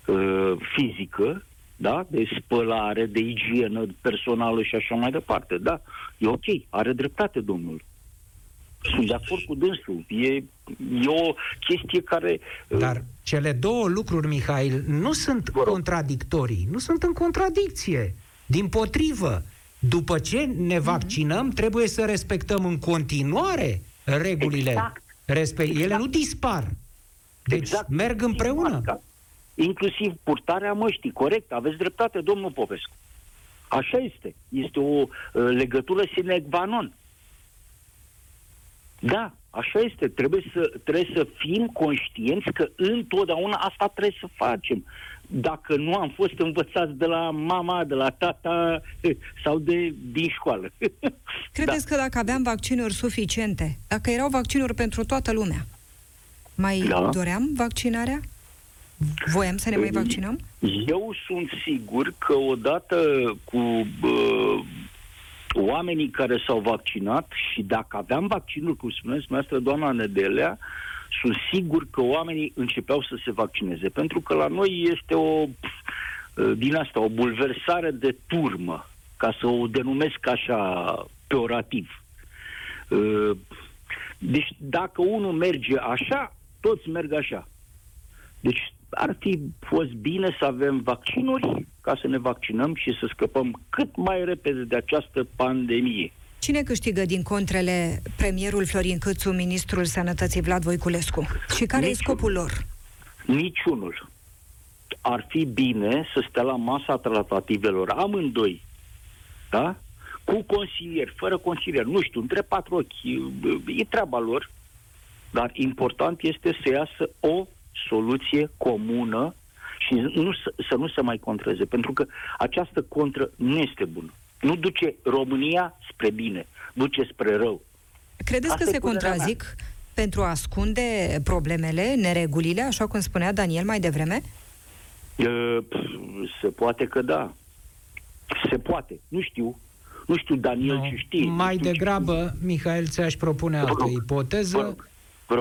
uh, fizică, da? de spălare, de igienă personală și așa mai departe. Da, e ok, are dreptate domnul. Sunt de acord cu dânsul. E, e o chestie care... Uh, Dar cele două lucruri, Mihail, nu sunt contradictorii, nu sunt în contradicție. Din potrivă, după ce ne mhm. vaccinăm, trebuie să respectăm în continuare regulile. Exact. Respe- exact. Ele nu dispar. Deci exact. merg împreună. Inclusiv purtarea măștii, corect, aveți dreptate, domnul Popescu. Așa este. Este o uh, legătură sine qua non. Da, așa este. Trebuie să, trebuie să fim conștienți că întotdeauna asta trebuie să facem. dacă nu am fost învățați de la mama, de la tata sau de din școală. Credeți da. că dacă aveam vaccinuri suficiente, dacă erau vaccinuri pentru toată lumea, mai da. doream vaccinarea? Voiam să ne mai vaccinăm? Eu sunt sigur că odată cu uh, oamenii care s-au vaccinat și dacă aveam vaccinuri, cum spuneți dumneavoastră, doamna Nedelea, sunt sigur că oamenii începeau să se vaccineze. Pentru că la noi este o, din asta, o bulversare de turmă, ca să o denumesc așa peorativ. Deci dacă unul merge așa, toți merg așa. Deci ar fi fost bine să avem vaccinuri ca să ne vaccinăm și să scăpăm cât mai repede de această pandemie. Cine câștigă din contrele premierul Florin Câțu, ministrul sănătății Vlad Voiculescu? Și care Niciun. e scopul lor? Niciunul. Ar fi bine să stea la masa tratativelor amândoi, da? Cu consilier, fără consilier, nu știu, între patru ochi, e treaba lor, dar important este să iasă o soluție comună și nu, să nu se mai contreze, pentru că această contră nu este bună. Nu duce România spre bine, duce spre rău. Credeți Asta că se contrazic mea. pentru a ascunde problemele, neregulile, așa cum spunea Daniel mai devreme? Se poate că da. Se poate. Nu știu. Nu știu, Daniel, no. ce știe. Mai degrabă, Mihail, ți-aș propune altă ipoteză.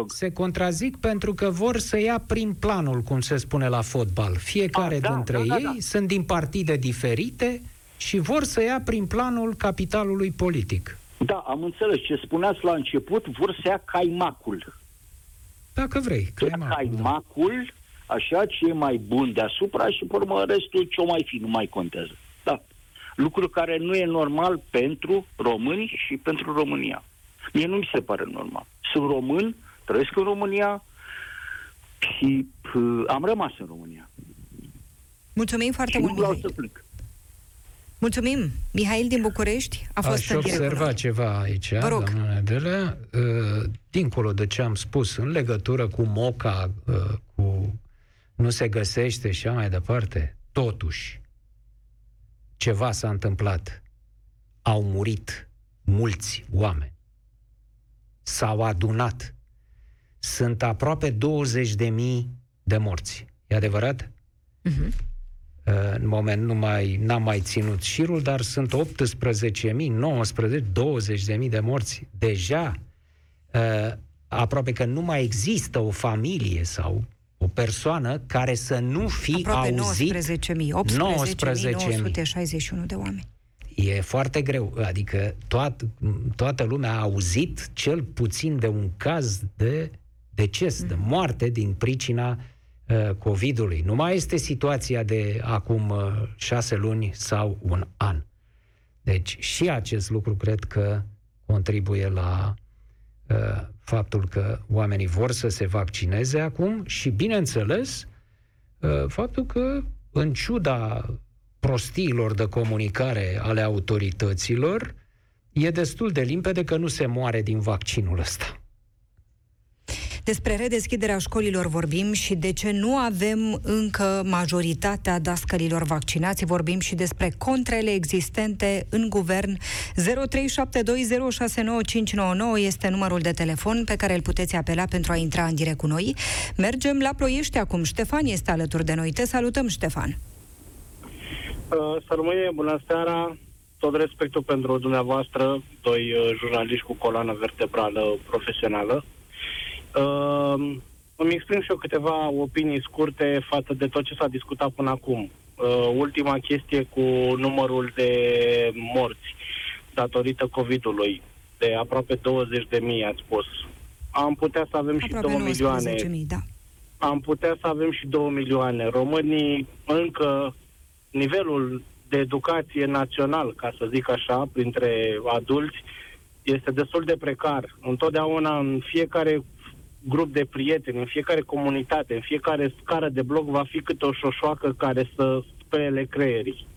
Se contrazic pentru că vor să ia prin planul, cum se spune la fotbal. Fiecare A, da, dintre da, da, ei da. sunt din partide diferite, și vor să ia prin planul capitalului politic. Da, am înțeles ce spuneați la început, vor să ia caimacul. Dacă vrei, caimacul. Caimacul, da. așa, ce e mai bun deasupra și, pe urmă, restul ce o mai fi, nu mai contează. Da. Lucru care nu e normal pentru români și pentru România. Mie nu mi se pare normal. Sunt român, trăiesc în România și uh, am rămas în România. Mulțumim foarte și mult, nu vreau să plec. Mulțumim. Mihail din București a fost Aș în observa ceva aici, Vă rog. doamna Nedelea, uh, dincolo de ce am spus în legătură cu Moca, uh, cu nu se găsește și așa mai departe, totuși, ceva s-a întâmplat. Au murit mulți oameni. S-au adunat. Sunt aproape 20 de mii de morți. E adevărat? Uh-huh. În moment nu mai, n-am mai ținut șirul, dar sunt 18.000, 19, 20.000 de morți. Deja, uh, aproape că nu mai există o familie sau o persoană care să nu fi aproape auzit... 19.000, 18.961 de oameni. E foarte greu, adică toat, toată lumea a auzit cel puțin de un caz de deces, mm. de moarte din pricina Uh, COVID-ului. Nu mai este situația de acum uh, șase luni sau un an. Deci și acest lucru cred că contribuie la uh, faptul că oamenii vor să se vaccineze acum și, bineînțeles, uh, faptul că, în ciuda prostiilor de comunicare ale autorităților, e destul de limpede că nu se moare din vaccinul ăsta. Despre redeschiderea școlilor vorbim și de ce nu avem încă majoritatea dascălilor vaccinați. Vorbim și despre contrele existente în guvern. 0372069599 este numărul de telefon pe care îl puteți apela pentru a intra în direct cu noi. Mergem la Ploiești acum. Ștefan este alături de noi. Te salutăm, Ștefan. Uh, să rămâie, bună seara tot respectul pentru dumneavoastră, doi uh, jurnaliști cu coloană vertebrală profesională. Uh, îmi exprim și eu câteva opinii scurte față de tot ce s-a discutat până acum. Uh, ultima chestie cu numărul de morți datorită COVID-ului, de aproape 20 de mii, ați spus. Am putea să avem aproape și 2 milioane. Mii, da. Am putea să avem și 2 milioane. Românii încă nivelul de educație național, ca să zic așa, printre adulți, este destul de precar. Întotdeauna, în fiecare grup de prieteni, în fiecare comunitate, în fiecare scară de bloc va fi câte o șoșoacă care să spele creierii.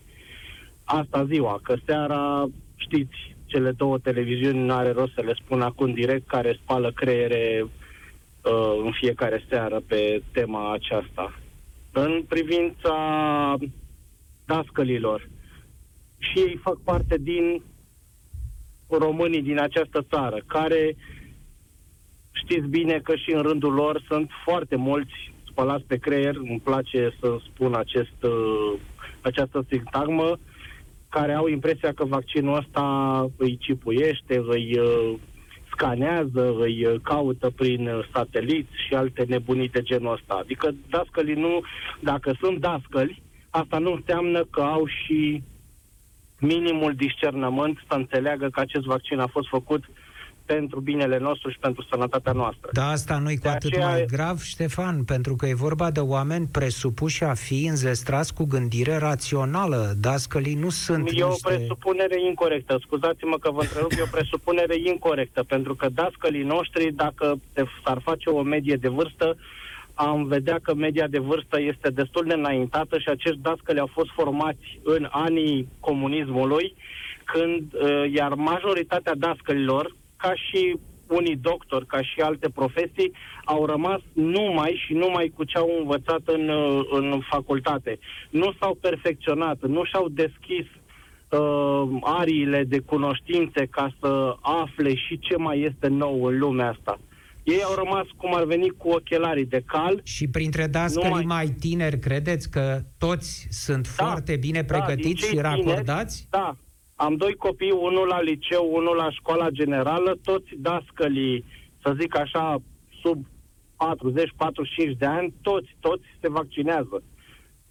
Asta ziua, că seara, știți, cele două televiziuni nu are rost să le spun acum direct, care spală creiere uh, în fiecare seară pe tema aceasta. în privința dascălilor. Și ei fac parte din românii din această țară, care știți bine că și în rândul lor sunt foarte mulți spălați pe creier, îmi place să spun acest, uh, această sintagmă, care au impresia că vaccinul ăsta îi cipuiește, îi uh, scanează, îi uh, caută prin sateliți și alte nebunii de genul ăsta. Adică dascălii nu, dacă sunt dascăli, asta nu înseamnă că au și minimul discernământ să înțeleagă că acest vaccin a fost făcut pentru binele nostru și pentru sănătatea noastră. Da, asta nu-i cu atât aceea... mai grav, Ștefan, pentru că e vorba de oameni presupuși a fi înzestrați cu gândire rațională. Dascălii nu sunt E niște... o presupunere incorrectă. Scuzați-mă că vă întrerup, e o presupunere incorrectă, pentru că dascălii noștri, dacă s-ar face o medie de vârstă, am vedea că media de vârstă este destul de înaintată și acești dascăli au fost formați în anii comunismului, când, uh, iar majoritatea dascălilor, ca și unii doctori, ca și alte profesii, au rămas numai și numai cu ce au învățat în, uh, în facultate. Nu s-au perfecționat, nu și-au deschis uh, ariile de cunoștințe ca să afle și ce mai este nou în lumea asta. Ei au rămas cum ar veni cu ochelarii de cal. Și printre dascării numai... mai tineri, credeți că toți sunt da, foarte bine da, pregătiți da, și racordați? Tineri, da, am doi copii, unul la liceu, unul la școala generală, toți dascălii, să zic așa, sub 40-45 de ani, toți, toți se vaccinează.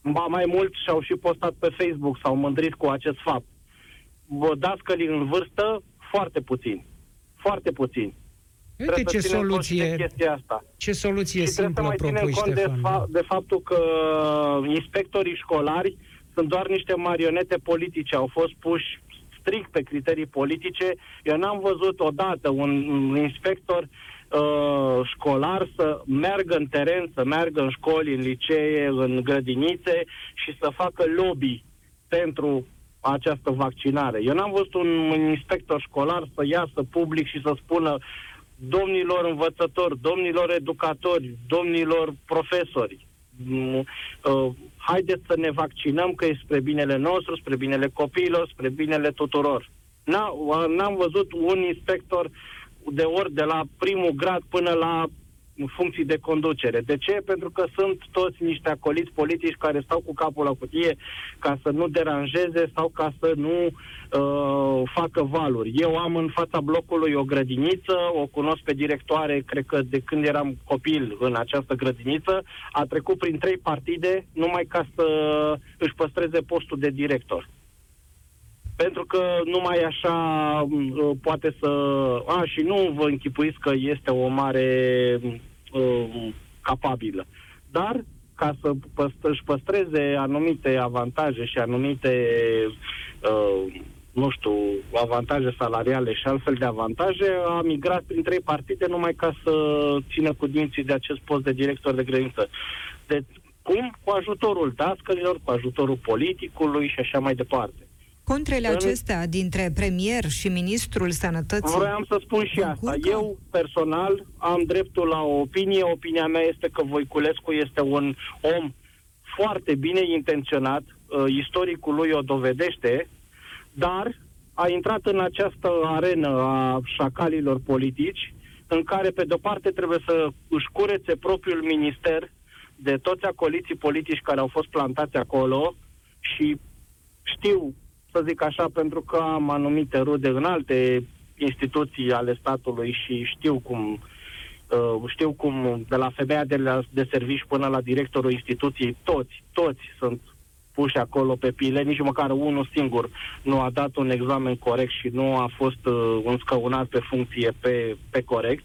Ba mai mult și-au și postat pe Facebook, s-au mândrit cu acest fapt. Dascălii în vârstă, foarte puțin. Foarte puțin. Uite ce soluție, asta. ce soluție și simplă propui, cont de, fa- de faptul că inspectorii școlari sunt doar niște marionete politice, au fost puși strict pe criterii politice. Eu n-am văzut odată un, un inspector uh, școlar să meargă în teren, să meargă în școli, în licee, în grădinițe și să facă lobby pentru această vaccinare. Eu n-am văzut un, un inspector școlar să iasă public și să spună domnilor învățători, domnilor educatori, domnilor profesori, mm, uh, haideți să ne vaccinăm că e spre binele nostru, spre binele copiilor, spre binele tuturor. N-am văzut un inspector de ori de la primul grad până la funcții de conducere. De ce? Pentru că sunt toți niște acoliți politici care stau cu capul la cutie ca să nu deranjeze sau ca să nu uh, facă valuri. Eu am în fața blocului o grădiniță, o cunosc pe directoare, cred că de când eram copil în această grădiniță, a trecut prin trei partide numai ca să își păstreze postul de director pentru că numai așa uh, poate să... A, și nu vă închipuiți că este o mare uh, capabilă. Dar ca să păst- își păstreze anumite avantaje și anumite, uh, nu știu, avantaje salariale și altfel de avantaje, a migrat prin trei partide numai ca să țină cu dinții de acest post de director de grădință. Deci, cum? Cu ajutorul dascălilor, cu ajutorul politicului și așa mai departe. Contrele în... acestea dintre premier și ministrul sănătății... Vreau să spun și asta. Curcă? Eu, personal, am dreptul la o opinie. Opinia mea este că Voiculescu este un om foarte bine intenționat. Uh, istoricul lui o dovedește, dar a intrat în această arenă a șacalilor politici, în care, pe de-o parte, trebuie să își curețe propriul minister de toți acoliții politici care au fost plantați acolo și știu să zic așa, pentru că am anumite rude în alte instituții ale statului și știu cum uh, știu cum de la femeia de, la, de servici până la directorul instituției, toți, toți sunt puși acolo pe pile, nici măcar unul singur nu a dat un examen corect și nu a fost uh, înscăunat pe funcție pe, pe corect.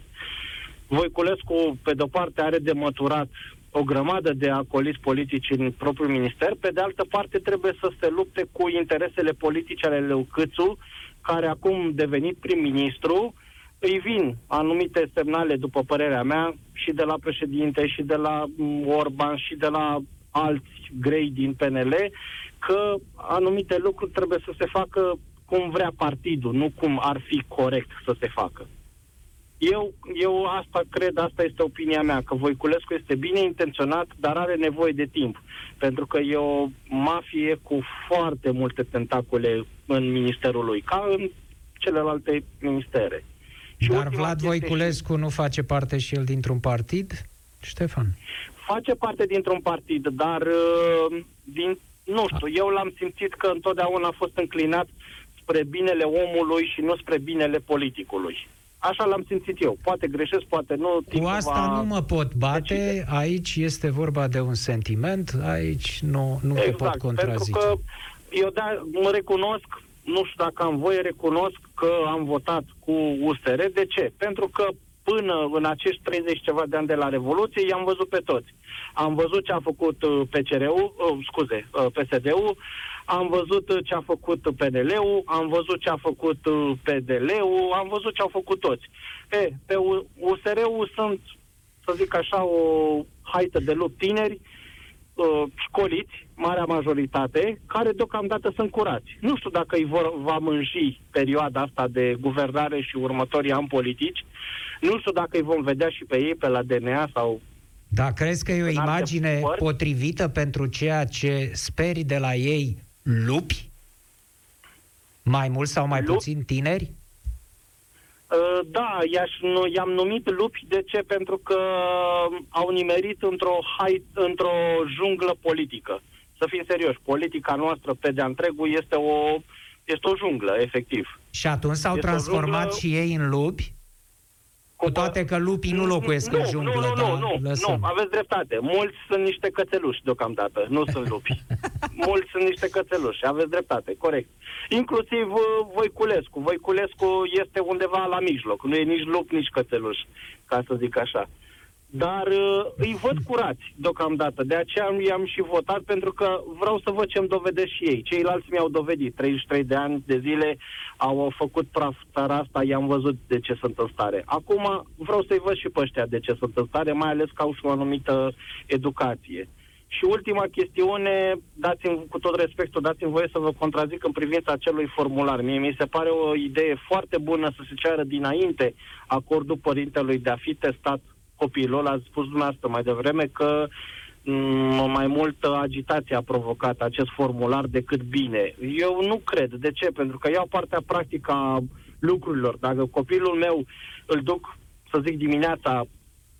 Voiculescu, pe de-o parte, are de măturat o grămadă de acoliți politici în propriul minister, pe de altă parte trebuie să se lupte cu interesele politice ale lui Câțu, care acum devenit prim-ministru, îi vin anumite semnale, după părerea mea, și de la președinte, și de la mm, Orban, și de la alți grei din PNL, că anumite lucruri trebuie să se facă cum vrea partidul, nu cum ar fi corect să se facă. Eu, eu asta cred, asta este opinia mea, că Voiculescu este bine intenționat, dar are nevoie de timp. Pentru că e o mafie cu foarte multe tentacule în ministerul lui, ca în celelalte ministere. Și dar Vlad Voiculescu și... nu face parte și el dintr-un partid? Ștefan? Face parte dintr-un partid, dar uh, din, nu știu, eu l-am simțit că întotdeauna a fost înclinat spre binele omului și nu spre binele politicului. Așa l-am simțit eu. Poate greșesc, poate nu. Cu asta va... nu mă pot bate. Decide. Aici este vorba de un sentiment. Aici nu, nu exact, te pot contrazice. Pentru că eu da, mă recunosc, nu știu dacă am voie, recunosc că am votat cu USR. De ce? Pentru că până în acești 30 ceva de ani de la Revoluție i-am văzut pe toți. Am văzut ce a făcut uh, PCR-ul, uh, scuze, uh, PSD-ul, am văzut ce a făcut PNL-ul, am văzut ce a făcut PDL-ul, am văzut ce au făcut toți. E, pe USR-ul sunt, să zic așa, o haită de lup tineri, școliți, marea majoritate, care deocamdată sunt curați. Nu știu dacă îi vor, va mânji perioada asta de guvernare și următorii ani politici. Nu știu dacă îi vom vedea și pe ei pe la DNA sau da, crezi că e o imagine potrivită pentru ceea ce speri de la ei lupi? Mai mult sau mai Lup? puțin tineri? Uh, da, i-aș, nu, i-am numit lupi. De ce? Pentru că au nimerit într-o, hai, într-o junglă politică. Să fim serioși, politica noastră pe de întregul este o, este o junglă, efectiv. Și atunci s-au este transformat junglă... și ei în lupi? Cu toate că lupii nu locuiesc nu, în junglă, nu, nu, nu, nu, nu, aveți dreptate. Mulți sunt niște cățeluși deocamdată, nu sunt lupi. Mulți sunt niște cățeluși, aveți dreptate, corect. Inclusiv uh, Voiculescu. Voiculescu este undeva la mijloc, nu e nici lup, nici cățeluș, ca să zic așa dar uh, îi văd curați deocamdată. De aceea i-am și votat, pentru că vreau să văd ce-mi dovedesc și ei. Ceilalți mi-au dovedit. 33 de ani de zile au făcut praf țara asta, i-am văzut de ce sunt în stare. Acum vreau să-i văd și pe ăștia de ce sunt în stare, mai ales că au și o anumită educație. Și ultima chestiune, dați-mi, cu tot respectul, dați-mi voie să vă contrazic în privința acelui formular. Mie mi se pare o idee foarte bună să se ceară dinainte acordul părintelui de a fi testat copilul, ați spus dumneavoastră mai devreme că mm, mai multă agitație a provocat acest formular decât bine. Eu nu cred. De ce? Pentru că iau partea practică a lucrurilor. Dacă copilul meu îl duc, să zic, dimineața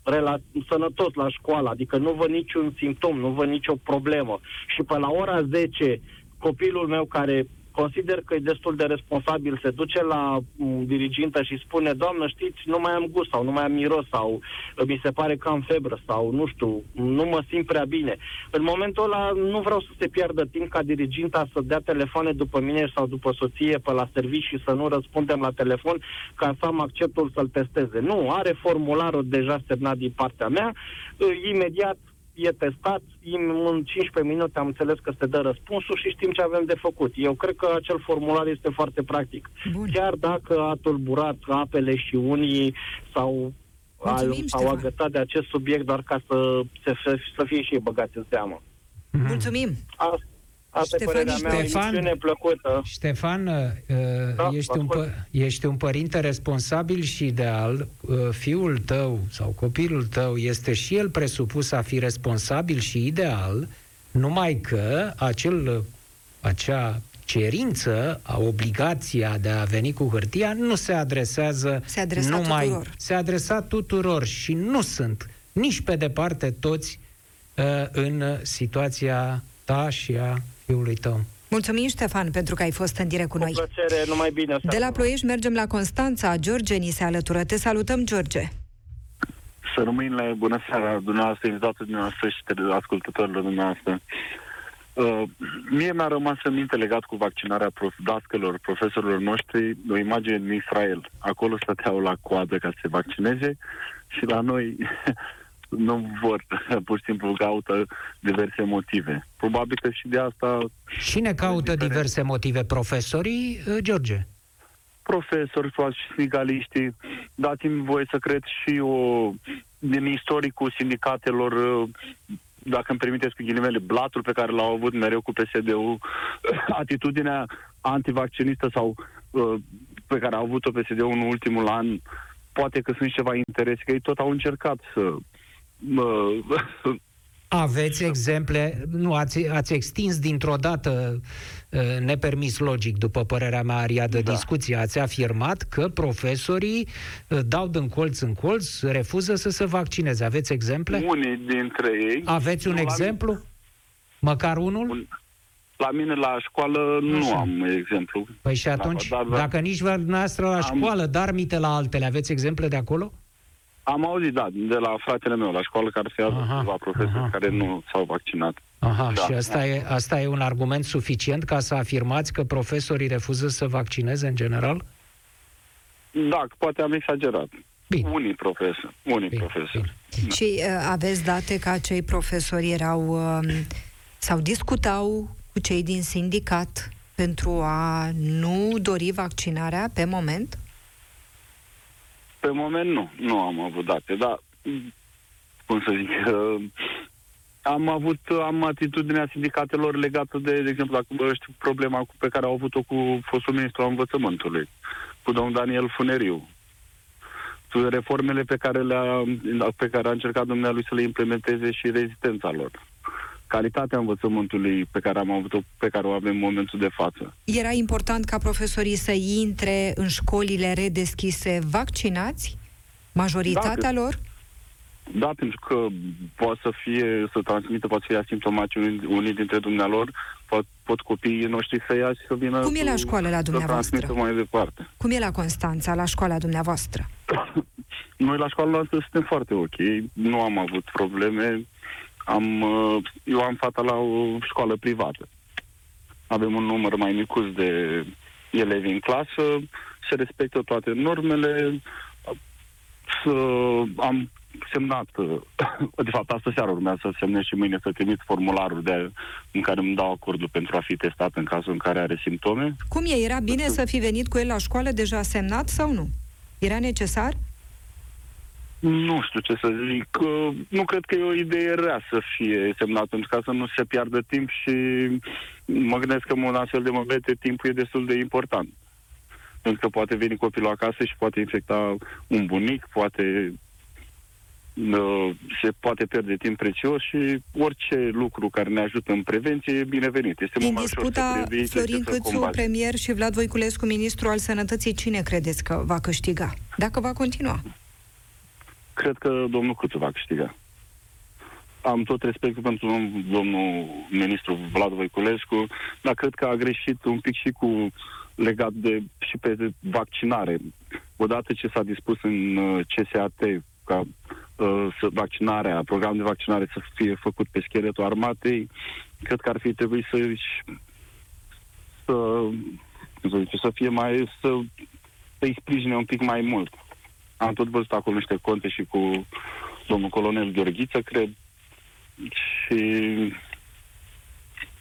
rela- sănătos la școală, adică nu văd niciun simptom, nu văd nicio problemă și pe la ora 10 copilul meu care consider că e destul de responsabil, se duce la mm, dirigintă și spune, doamnă, știți, nu mai am gust sau nu mai am miros sau uh, mi se pare că am febră sau nu știu, nu mă simt prea bine. În momentul ăla nu vreau să se piardă timp ca diriginta să dea telefoane după mine sau după soție pe la serviciu și să nu răspundem la telefon ca să am acceptul să-l testeze. Nu, are formularul deja semnat din partea mea, uh, imediat e testat, în 15 minute am înțeles că se dă răspunsul și știm ce avem de făcut. Eu cred că acel formular este foarte practic. Bun. Chiar dacă a tulburat apele și unii sau al, au agătat de acest subiect doar ca să, să, să fie și ei băgați în seamă. Mulțumim! Asta Asta Ștefan, e părerea mea, Ștefan, plăcută. Ștefan, uh, da, ești, un pă- ești un părinte responsabil și ideal. Uh, fiul tău sau copilul tău este și el presupus a fi responsabil și ideal, numai că acel, acea cerință, a obligația de a veni cu hârtia nu se adresează se adresa numai... Tuturor. Se adresa tuturor și nu sunt nici pe departe toți uh, în situația ta și a fiului tău. Mulțumim, Ștefan, pentru că ai fost în direct cu, cu noi. plăcere, numai bine. De la Ploiești mergem la Constanța. George ni se alătură. Te salutăm, George. Să la bună seara, dumneavoastră, invitatul dumneavoastră și ascultătorilor dumneavoastră. Uh, mie mi-a rămas în minte legat cu vaccinarea prof, dascălor, profesorilor noștri, o imagine din Israel. Acolo stăteau la coadă ca să se vaccineze și la noi nu vor, pur și simplu caută diverse motive. Probabil că și de asta... Cine caută diverse motive? Profesorii, uh, George? Profesori și sindicaliștii. Dați-mi voie să cred și o, din istoricul sindicatelor uh, dacă îmi permiteți cu ghilimele, blatul pe care l-au avut mereu cu PSD-ul, atitudinea antivaccinistă sau uh, pe care a avut-o PSD-ul în ultimul an poate că sunt ceva interese, că ei tot au încercat să... Mă, Aveți exemple, nu, ați, ați extins dintr-o dată uh, nepermis logic, după părerea mea, aria de da. discuție. Ați afirmat că profesorii uh, dau din colț în colț, refuză să se vaccineze. Aveți exemple? Unii dintre ei... Aveți un exemplu? Mine, Măcar unul? Un, la mine la școală Așa. nu am exemplu. Păi și atunci, dar, dar, dacă nici noastră la am, școală, dar mite la altele, aveți exemple de acolo? Am auzit, da, de la fratele meu la școală care se ia la profesori care nu s-au vaccinat. Aha, da. și asta e, asta e un argument suficient ca să afirmați că profesorii refuză să vaccineze în general? Da, poate am exagerat. Bine. Unii profesori. Unii bine, profesori. Bine. Da. Și uh, aveți date că acei profesori erau uh, sau discutau cu cei din sindicat pentru a nu dori vaccinarea pe moment? Pe moment nu, nu am avut date, dar cum să zic, uh, am avut, am atitudinea sindicatelor legată de, de exemplu, dacă știu problema cu, pe care au avut-o cu fostul ministru al învățământului, cu domnul Daniel Funeriu. Reformele pe care, le-a, pe care a încercat dumnealui să le implementeze și rezistența lor calitatea învățământului pe care am avut-o, pe care o avem în momentul de față. Era important ca profesorii să intre în școlile redeschise vaccinați? Majoritatea da, lor? Da, pentru că poate să fie, să transmită, poate să fie asimptomați unii, unii dintre dumnealor, pot, pot copiii noștri să ia și să vină Cum e la școală la dumneavoastră? Să mai departe. Cum e la Constanța, la școala dumneavoastră? Noi la școala noastră suntem foarte ok, nu am avut probleme, am, uh, eu am fata la o școală privată. Avem un număr mai micuț de elevi în clasă, se respectă toate normele. Să, am semnat, de fapt, asta seara urmează să semnez și mâine să trimit formularul de, în care îmi dau acordul pentru a fi testat în cazul în care are simptome. Cum e? Era bine să fi venit cu el la școală deja semnat sau nu? Era necesar? Nu știu ce să zic. Nu cred că e o idee rea să fie semnat, pentru ca să nu se piardă timp și mă gândesc că în un astfel de momente timpul e destul de important. Pentru că poate veni copilul acasă și poate infecta un bunic, poate se poate pierde timp prețios și orice lucru care ne ajută în prevenție e binevenit. Este Din disputa Florin Câțu, premier și Vlad Voiculescu, ministru al sănătății, cine credeți că va câștiga? Dacă va continua? Cred că domnul Câțu va câștiga. Am tot respectul pentru domnul ministru Vlad Voiculescu, dar cred că a greșit un pic și cu legat de și pe vaccinare. Odată ce s-a dispus în uh, CSAT ca uh, vaccinarea, programul de vaccinare să fie făcut pe scheletul armatei, cred că ar fi trebuit să să, să, să fie mai să să-i sprijine un pic mai mult. Am tot văzut acolo niște conte și cu domnul colonel Gheorghiță, cred. Și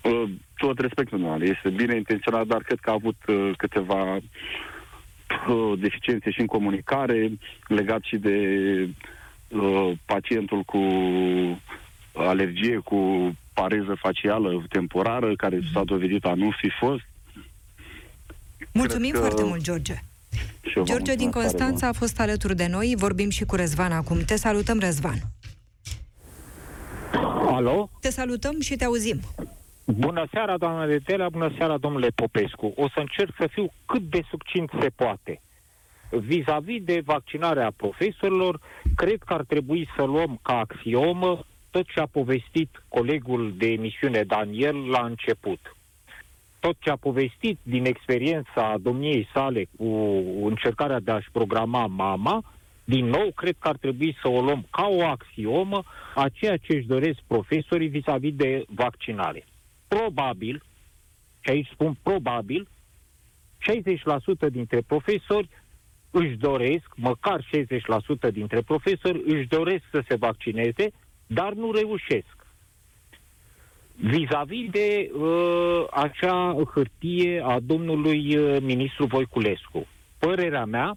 uh, tot respectul meu, este bine intenționat, dar cred că a avut uh, câteva uh, deficiențe și în comunicare, legat și de uh, pacientul cu alergie, cu pareză facială temporară, care s-a dovedit a nu fi fost. Mulțumim că... foarte mult, George. George din Constanța a fost alături de noi. Vorbim și cu Răzvan acum. Te salutăm, Răzvan. Alo? Te salutăm și te auzim. Bună seara, doamna Detelea, bună seara, domnule Popescu. O să încerc să fiu cât de succint se poate. Vis-a-vis de vaccinarea profesorilor, cred că ar trebui să luăm ca axiomă tot ce a povestit colegul de emisiune Daniel la început tot ce a povestit din experiența domniei sale cu încercarea de a-și programa mama, din nou, cred că ar trebui să o luăm ca o axiomă a ceea ce își doresc profesorii vis-a-vis de vaccinare. Probabil, și aici spun probabil, 60% dintre profesori își doresc, măcar 60% dintre profesori își doresc să se vaccineze, dar nu reușesc. Vis-a-vis de uh, acea hârtie a domnului uh, ministru Voiculescu, părerea mea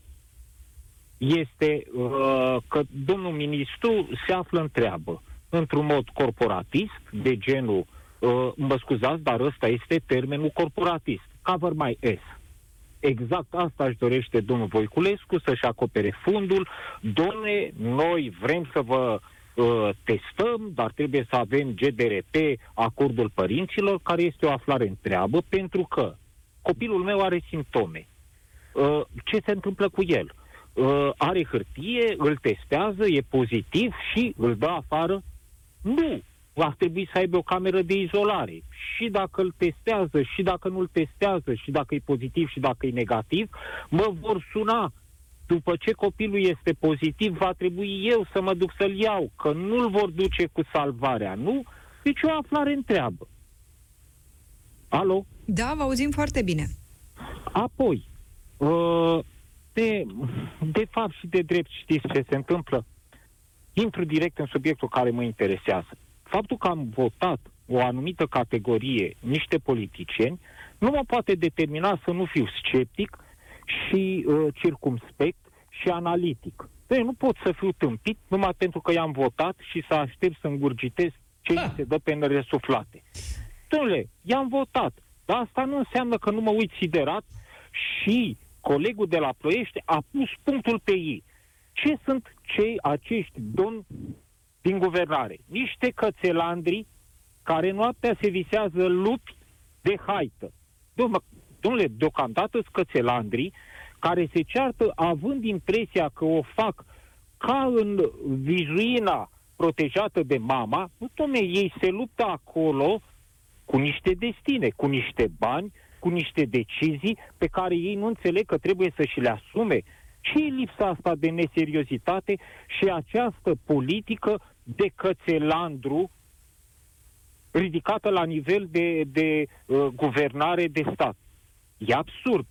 este uh, că domnul ministru se află în treabă, într-un mod corporatist, de genul, uh, mă scuzați, dar ăsta este termenul corporatist, cover my S. Exact asta își dorește domnul Voiculescu, să-și acopere fundul. Domne, noi vrem să vă uh, testăm, dar trebuie să avem GDRP, acordul părinților, care este o aflare întreabă, pentru că copilul meu are simptome. Uh, ce se întâmplă cu el? Uh, are hârtie, îl testează, e pozitiv și îl dă afară? Nu! Va trebui să aibă o cameră de izolare. Și dacă îl testează, și dacă nu îl testează, și dacă e pozitiv, și dacă e negativ, mă vor suna. După ce copilul este pozitiv, va trebui eu să mă duc să-l iau, că nu-l vor duce cu salvarea, nu? Deci o aflare întreabă. Alo? Da, vă auzim foarte bine. Apoi, uh, de, de fapt și de drept știți ce se întâmplă? Intru direct în subiectul care mă interesează. Faptul că am votat o anumită categorie, niște politicieni, nu mă poate determina să nu fiu sceptic și uh, circumspect și analitic. Deci nu pot să fiu tâmpit numai pentru că i-am votat și să aștept să îngurgitez ce da. se dă pe resuflate. Dom'le, i-am votat, dar asta nu înseamnă că nu mă uit siderat și colegul de la Ploiești a pus punctul pe ei. Ce sunt cei acești domni din guvernare? Niște cățelandri care noaptea se visează lupi de haită. Domnule, deocamdată scățelandrii care se ceartă având impresia că o fac ca în vijuina protejată de mama, nu, domne, ei se luptă acolo cu niște destine, cu niște bani, cu niște decizii pe care ei nu înțeleg că trebuie să și le asume. Ce e lipsa asta de neseriozitate și această politică de cățelandru ridicată la nivel de, de uh, guvernare de stat? E absurd.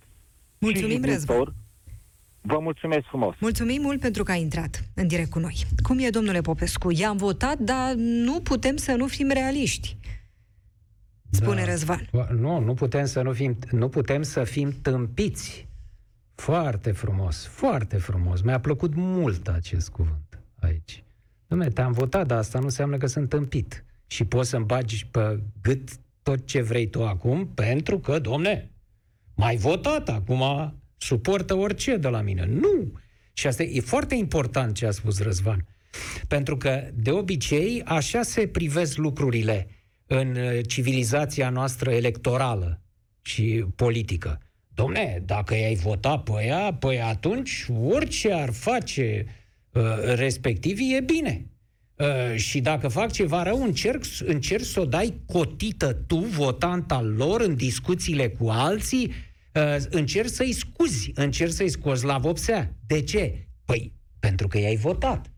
Mulțumim, Răzvan. Vă mulțumesc frumos. Mulțumim mult pentru că ai intrat în direct cu noi. Cum e, domnule Popescu? I-am votat, dar nu putem să nu fim realiști. Spune da. Răzvan. Nu, nu putem să nu fim, nu putem să fim tâmpiți. Foarte frumos, foarte frumos. Mi-a plăcut mult acest cuvânt aici. Dom'le, te-am votat, dar asta nu înseamnă că sunt tâmpit. Și poți să-mi bagi pe gât tot ce vrei tu acum, pentru că, domne, mai votat, acum suportă orice de la mine. Nu! Și asta e foarte important ce a spus Răzvan. Pentru că, de obicei, așa se privesc lucrurile în uh, civilizația noastră electorală și politică. Domne, dacă i-ai vota pe ea, păi atunci orice ar face uh, respectivii e bine. Uh, și dacă fac ceva rău, încerc, încerc să o dai cotită tu, votant al lor, în discuțiile cu alții, uh, încerci să-i scuzi, încerci să-i scoți la vopsea. De ce? Păi, pentru că i-ai votat.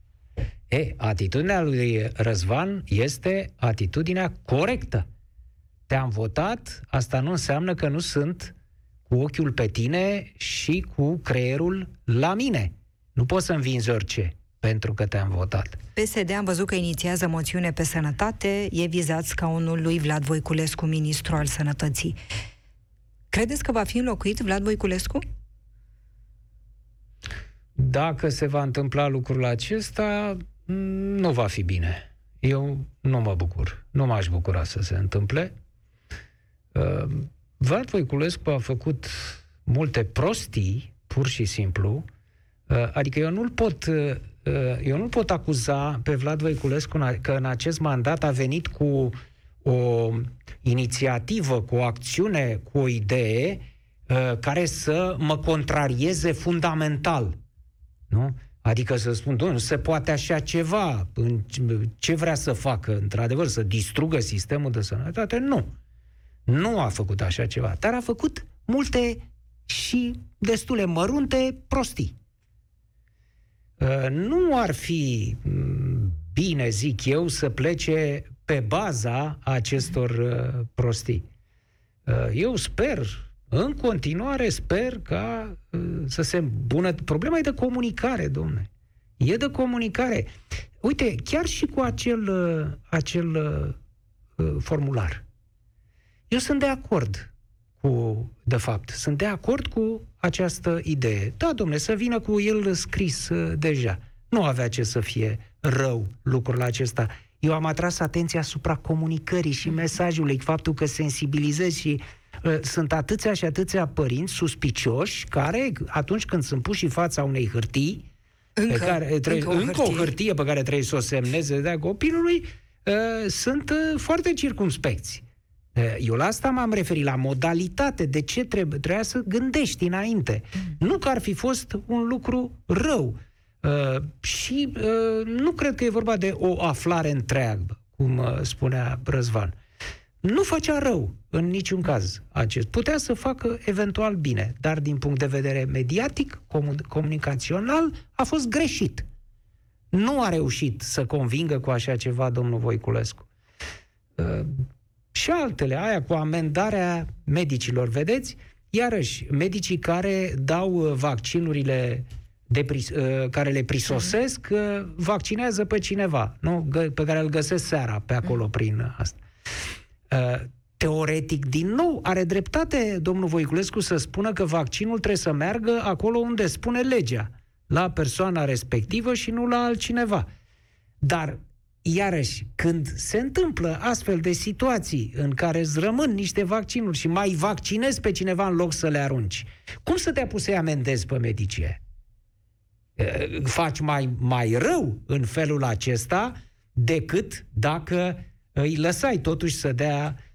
E, atitudinea lui Răzvan este atitudinea corectă. Te-am votat, asta nu înseamnă că nu sunt cu ochiul pe tine și cu creierul la mine. Nu poți să învinzi orice pentru că te-am votat. PSD am văzut că inițiază moțiune pe sănătate, e vizat scaunul lui Vlad Voiculescu, ministru al sănătății. Credeți că va fi înlocuit Vlad Voiculescu? Dacă se va întâmpla lucrul acesta, nu va fi bine. Eu nu mă bucur. Nu m-aș bucura să se întâmple. Uh, Vlad Voiculescu a făcut multe prostii, pur și simplu, uh, adică eu nu-l pot uh, eu nu pot acuza pe Vlad Voiculescu că în acest mandat a venit cu o inițiativă, cu o acțiune, cu o idee care să mă contrarieze fundamental. Nu? Adică să spun, nu se poate așa ceva. Ce vrea să facă, într-adevăr, să distrugă sistemul de sănătate? Nu. Nu a făcut așa ceva, dar a făcut multe și destule mărunte prostii. Uh, nu ar fi mm, bine, zic eu, să plece pe baza acestor uh, prostii. Uh, eu sper, în continuare sper ca uh, să se îmbună... Problema e de comunicare, domne. E de comunicare. Uite, chiar și cu acel, uh, acel uh, formular. Eu sunt de acord cu, de fapt, sunt de acord cu această idee. Da, domne, să vină cu el scris deja. Nu avea ce să fie rău lucrul acesta. Eu am atras atenția asupra comunicării și mesajului, faptul că sensibilizezi și uh, sunt atâția și atâția părinți suspicioși care, atunci când sunt puși în fața unei hârtii, Încă, pe care trebuie, încă, o, încă hârtie. o hârtie pe care trebuie să o semneze de copilului, uh, sunt uh, foarte circumspecți. Uh, Eu la asta m-am referit, la modalitate, de ce trebuie, trebuia să gândești înainte. Nu că ar fi fost un lucru rău. Uh, și uh, nu cred că e vorba de o aflare întreagă, cum uh, spunea Răzvan. Nu făcea rău în niciun caz acest. Putea să facă eventual bine, dar din punct de vedere mediatic, comun- comunicațional, a fost greșit. Nu a reușit să convingă cu așa ceva domnul Voiculescu. Uh, și altele, aia cu amendarea medicilor, vedeți? Iarăși, medicii care dau uh, vaccinurile de pris, uh, care le prisosesc, uh, vaccinează pe cineva, nu? Gă- pe care îl găsesc seara pe acolo prin asta. Uh, Teoretic, din nou, are dreptate domnul Voiculescu să spună că vaccinul trebuie să meargă acolo unde spune legea, la persoana respectivă și nu la altcineva. Dar, iarăși, când se întâmplă astfel de situații în care îți rămân niște vaccinuri și mai vaccinezi pe cineva în loc să le arunci, cum să te apuci să-i amendezi pe medicie? Eh, faci mai, mai rău în felul acesta decât dacă îi lăsai totuși să dea uh,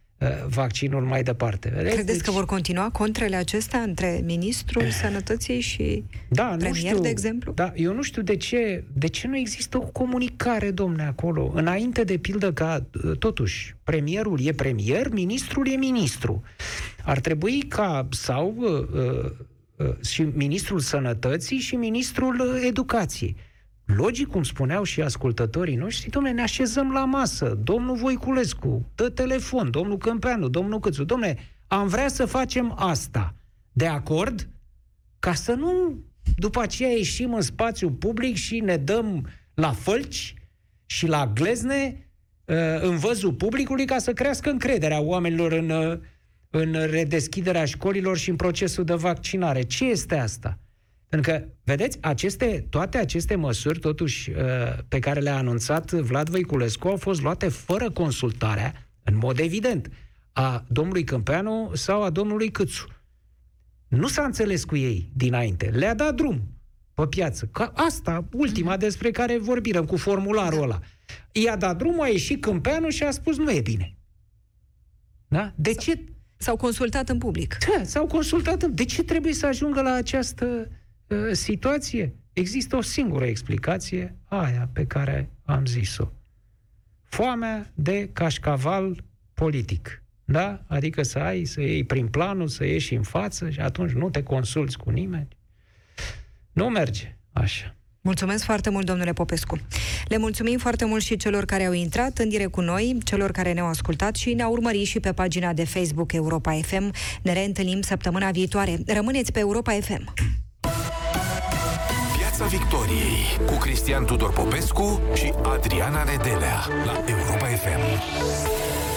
vaccinul mai departe. Vedeți? Credeți că vor continua contrele acestea între Ministrul Sănătății și da, nu premier, știu, de exemplu? Da, eu nu știu de ce, de ce nu există o comunicare, domne, acolo. Înainte de pildă ca, uh, totuși, premierul e premier, ministrul e ministru. Ar trebui ca, sau uh, uh, și ministrul sănătății și ministrul uh, educației. Logic, cum spuneau și ascultătorii noștri, domnule, ne așezăm la masă, domnul Voiculescu, dă telefon, domnul Câmpeanu, domnul Câțu, domnule, am vrea să facem asta. De acord? Ca să nu după aceea ieșim în spațiu public și ne dăm la fălci și la glezne uh, în văzul publicului ca să crească încrederea oamenilor în, uh, în redeschiderea școlilor și în procesul de vaccinare. Ce este asta? Pentru că, vedeți, aceste, toate aceste măsuri, totuși, uh, pe care le-a anunțat Vlad Voiculescu, au fost luate fără consultarea, în mod evident, a domnului Câmpeanu sau a domnului Câțu. Nu s-a înțeles cu ei dinainte. Le-a dat drum pe piață. Ca asta, ultima despre care vorbim, cu formularul ăla. I-a dat drumul, a ieșit Câmpeanu și a spus nu e bine. Da? De ce? S-au consultat în public. Da, s-au consultat. De ce trebuie să ajungă la această uh, situație? Există o singură explicație, aia pe care am zis-o. Foamea de cașcaval politic. Da? Adică să ai, să iei prin planul, să ieși în față și atunci nu te consulți cu nimeni. Nu merge așa. Mulțumesc foarte mult, domnule Popescu. Le mulțumim foarte mult și celor care au intrat în direct cu noi, celor care ne-au ascultat și ne-au urmărit și pe pagina de Facebook Europa FM. Ne reîntâlnim săptămâna viitoare. Rămâneți pe Europa FM. Piața Victoriei cu Cristian Tudor Popescu și Adriana Nedelea la Europa FM.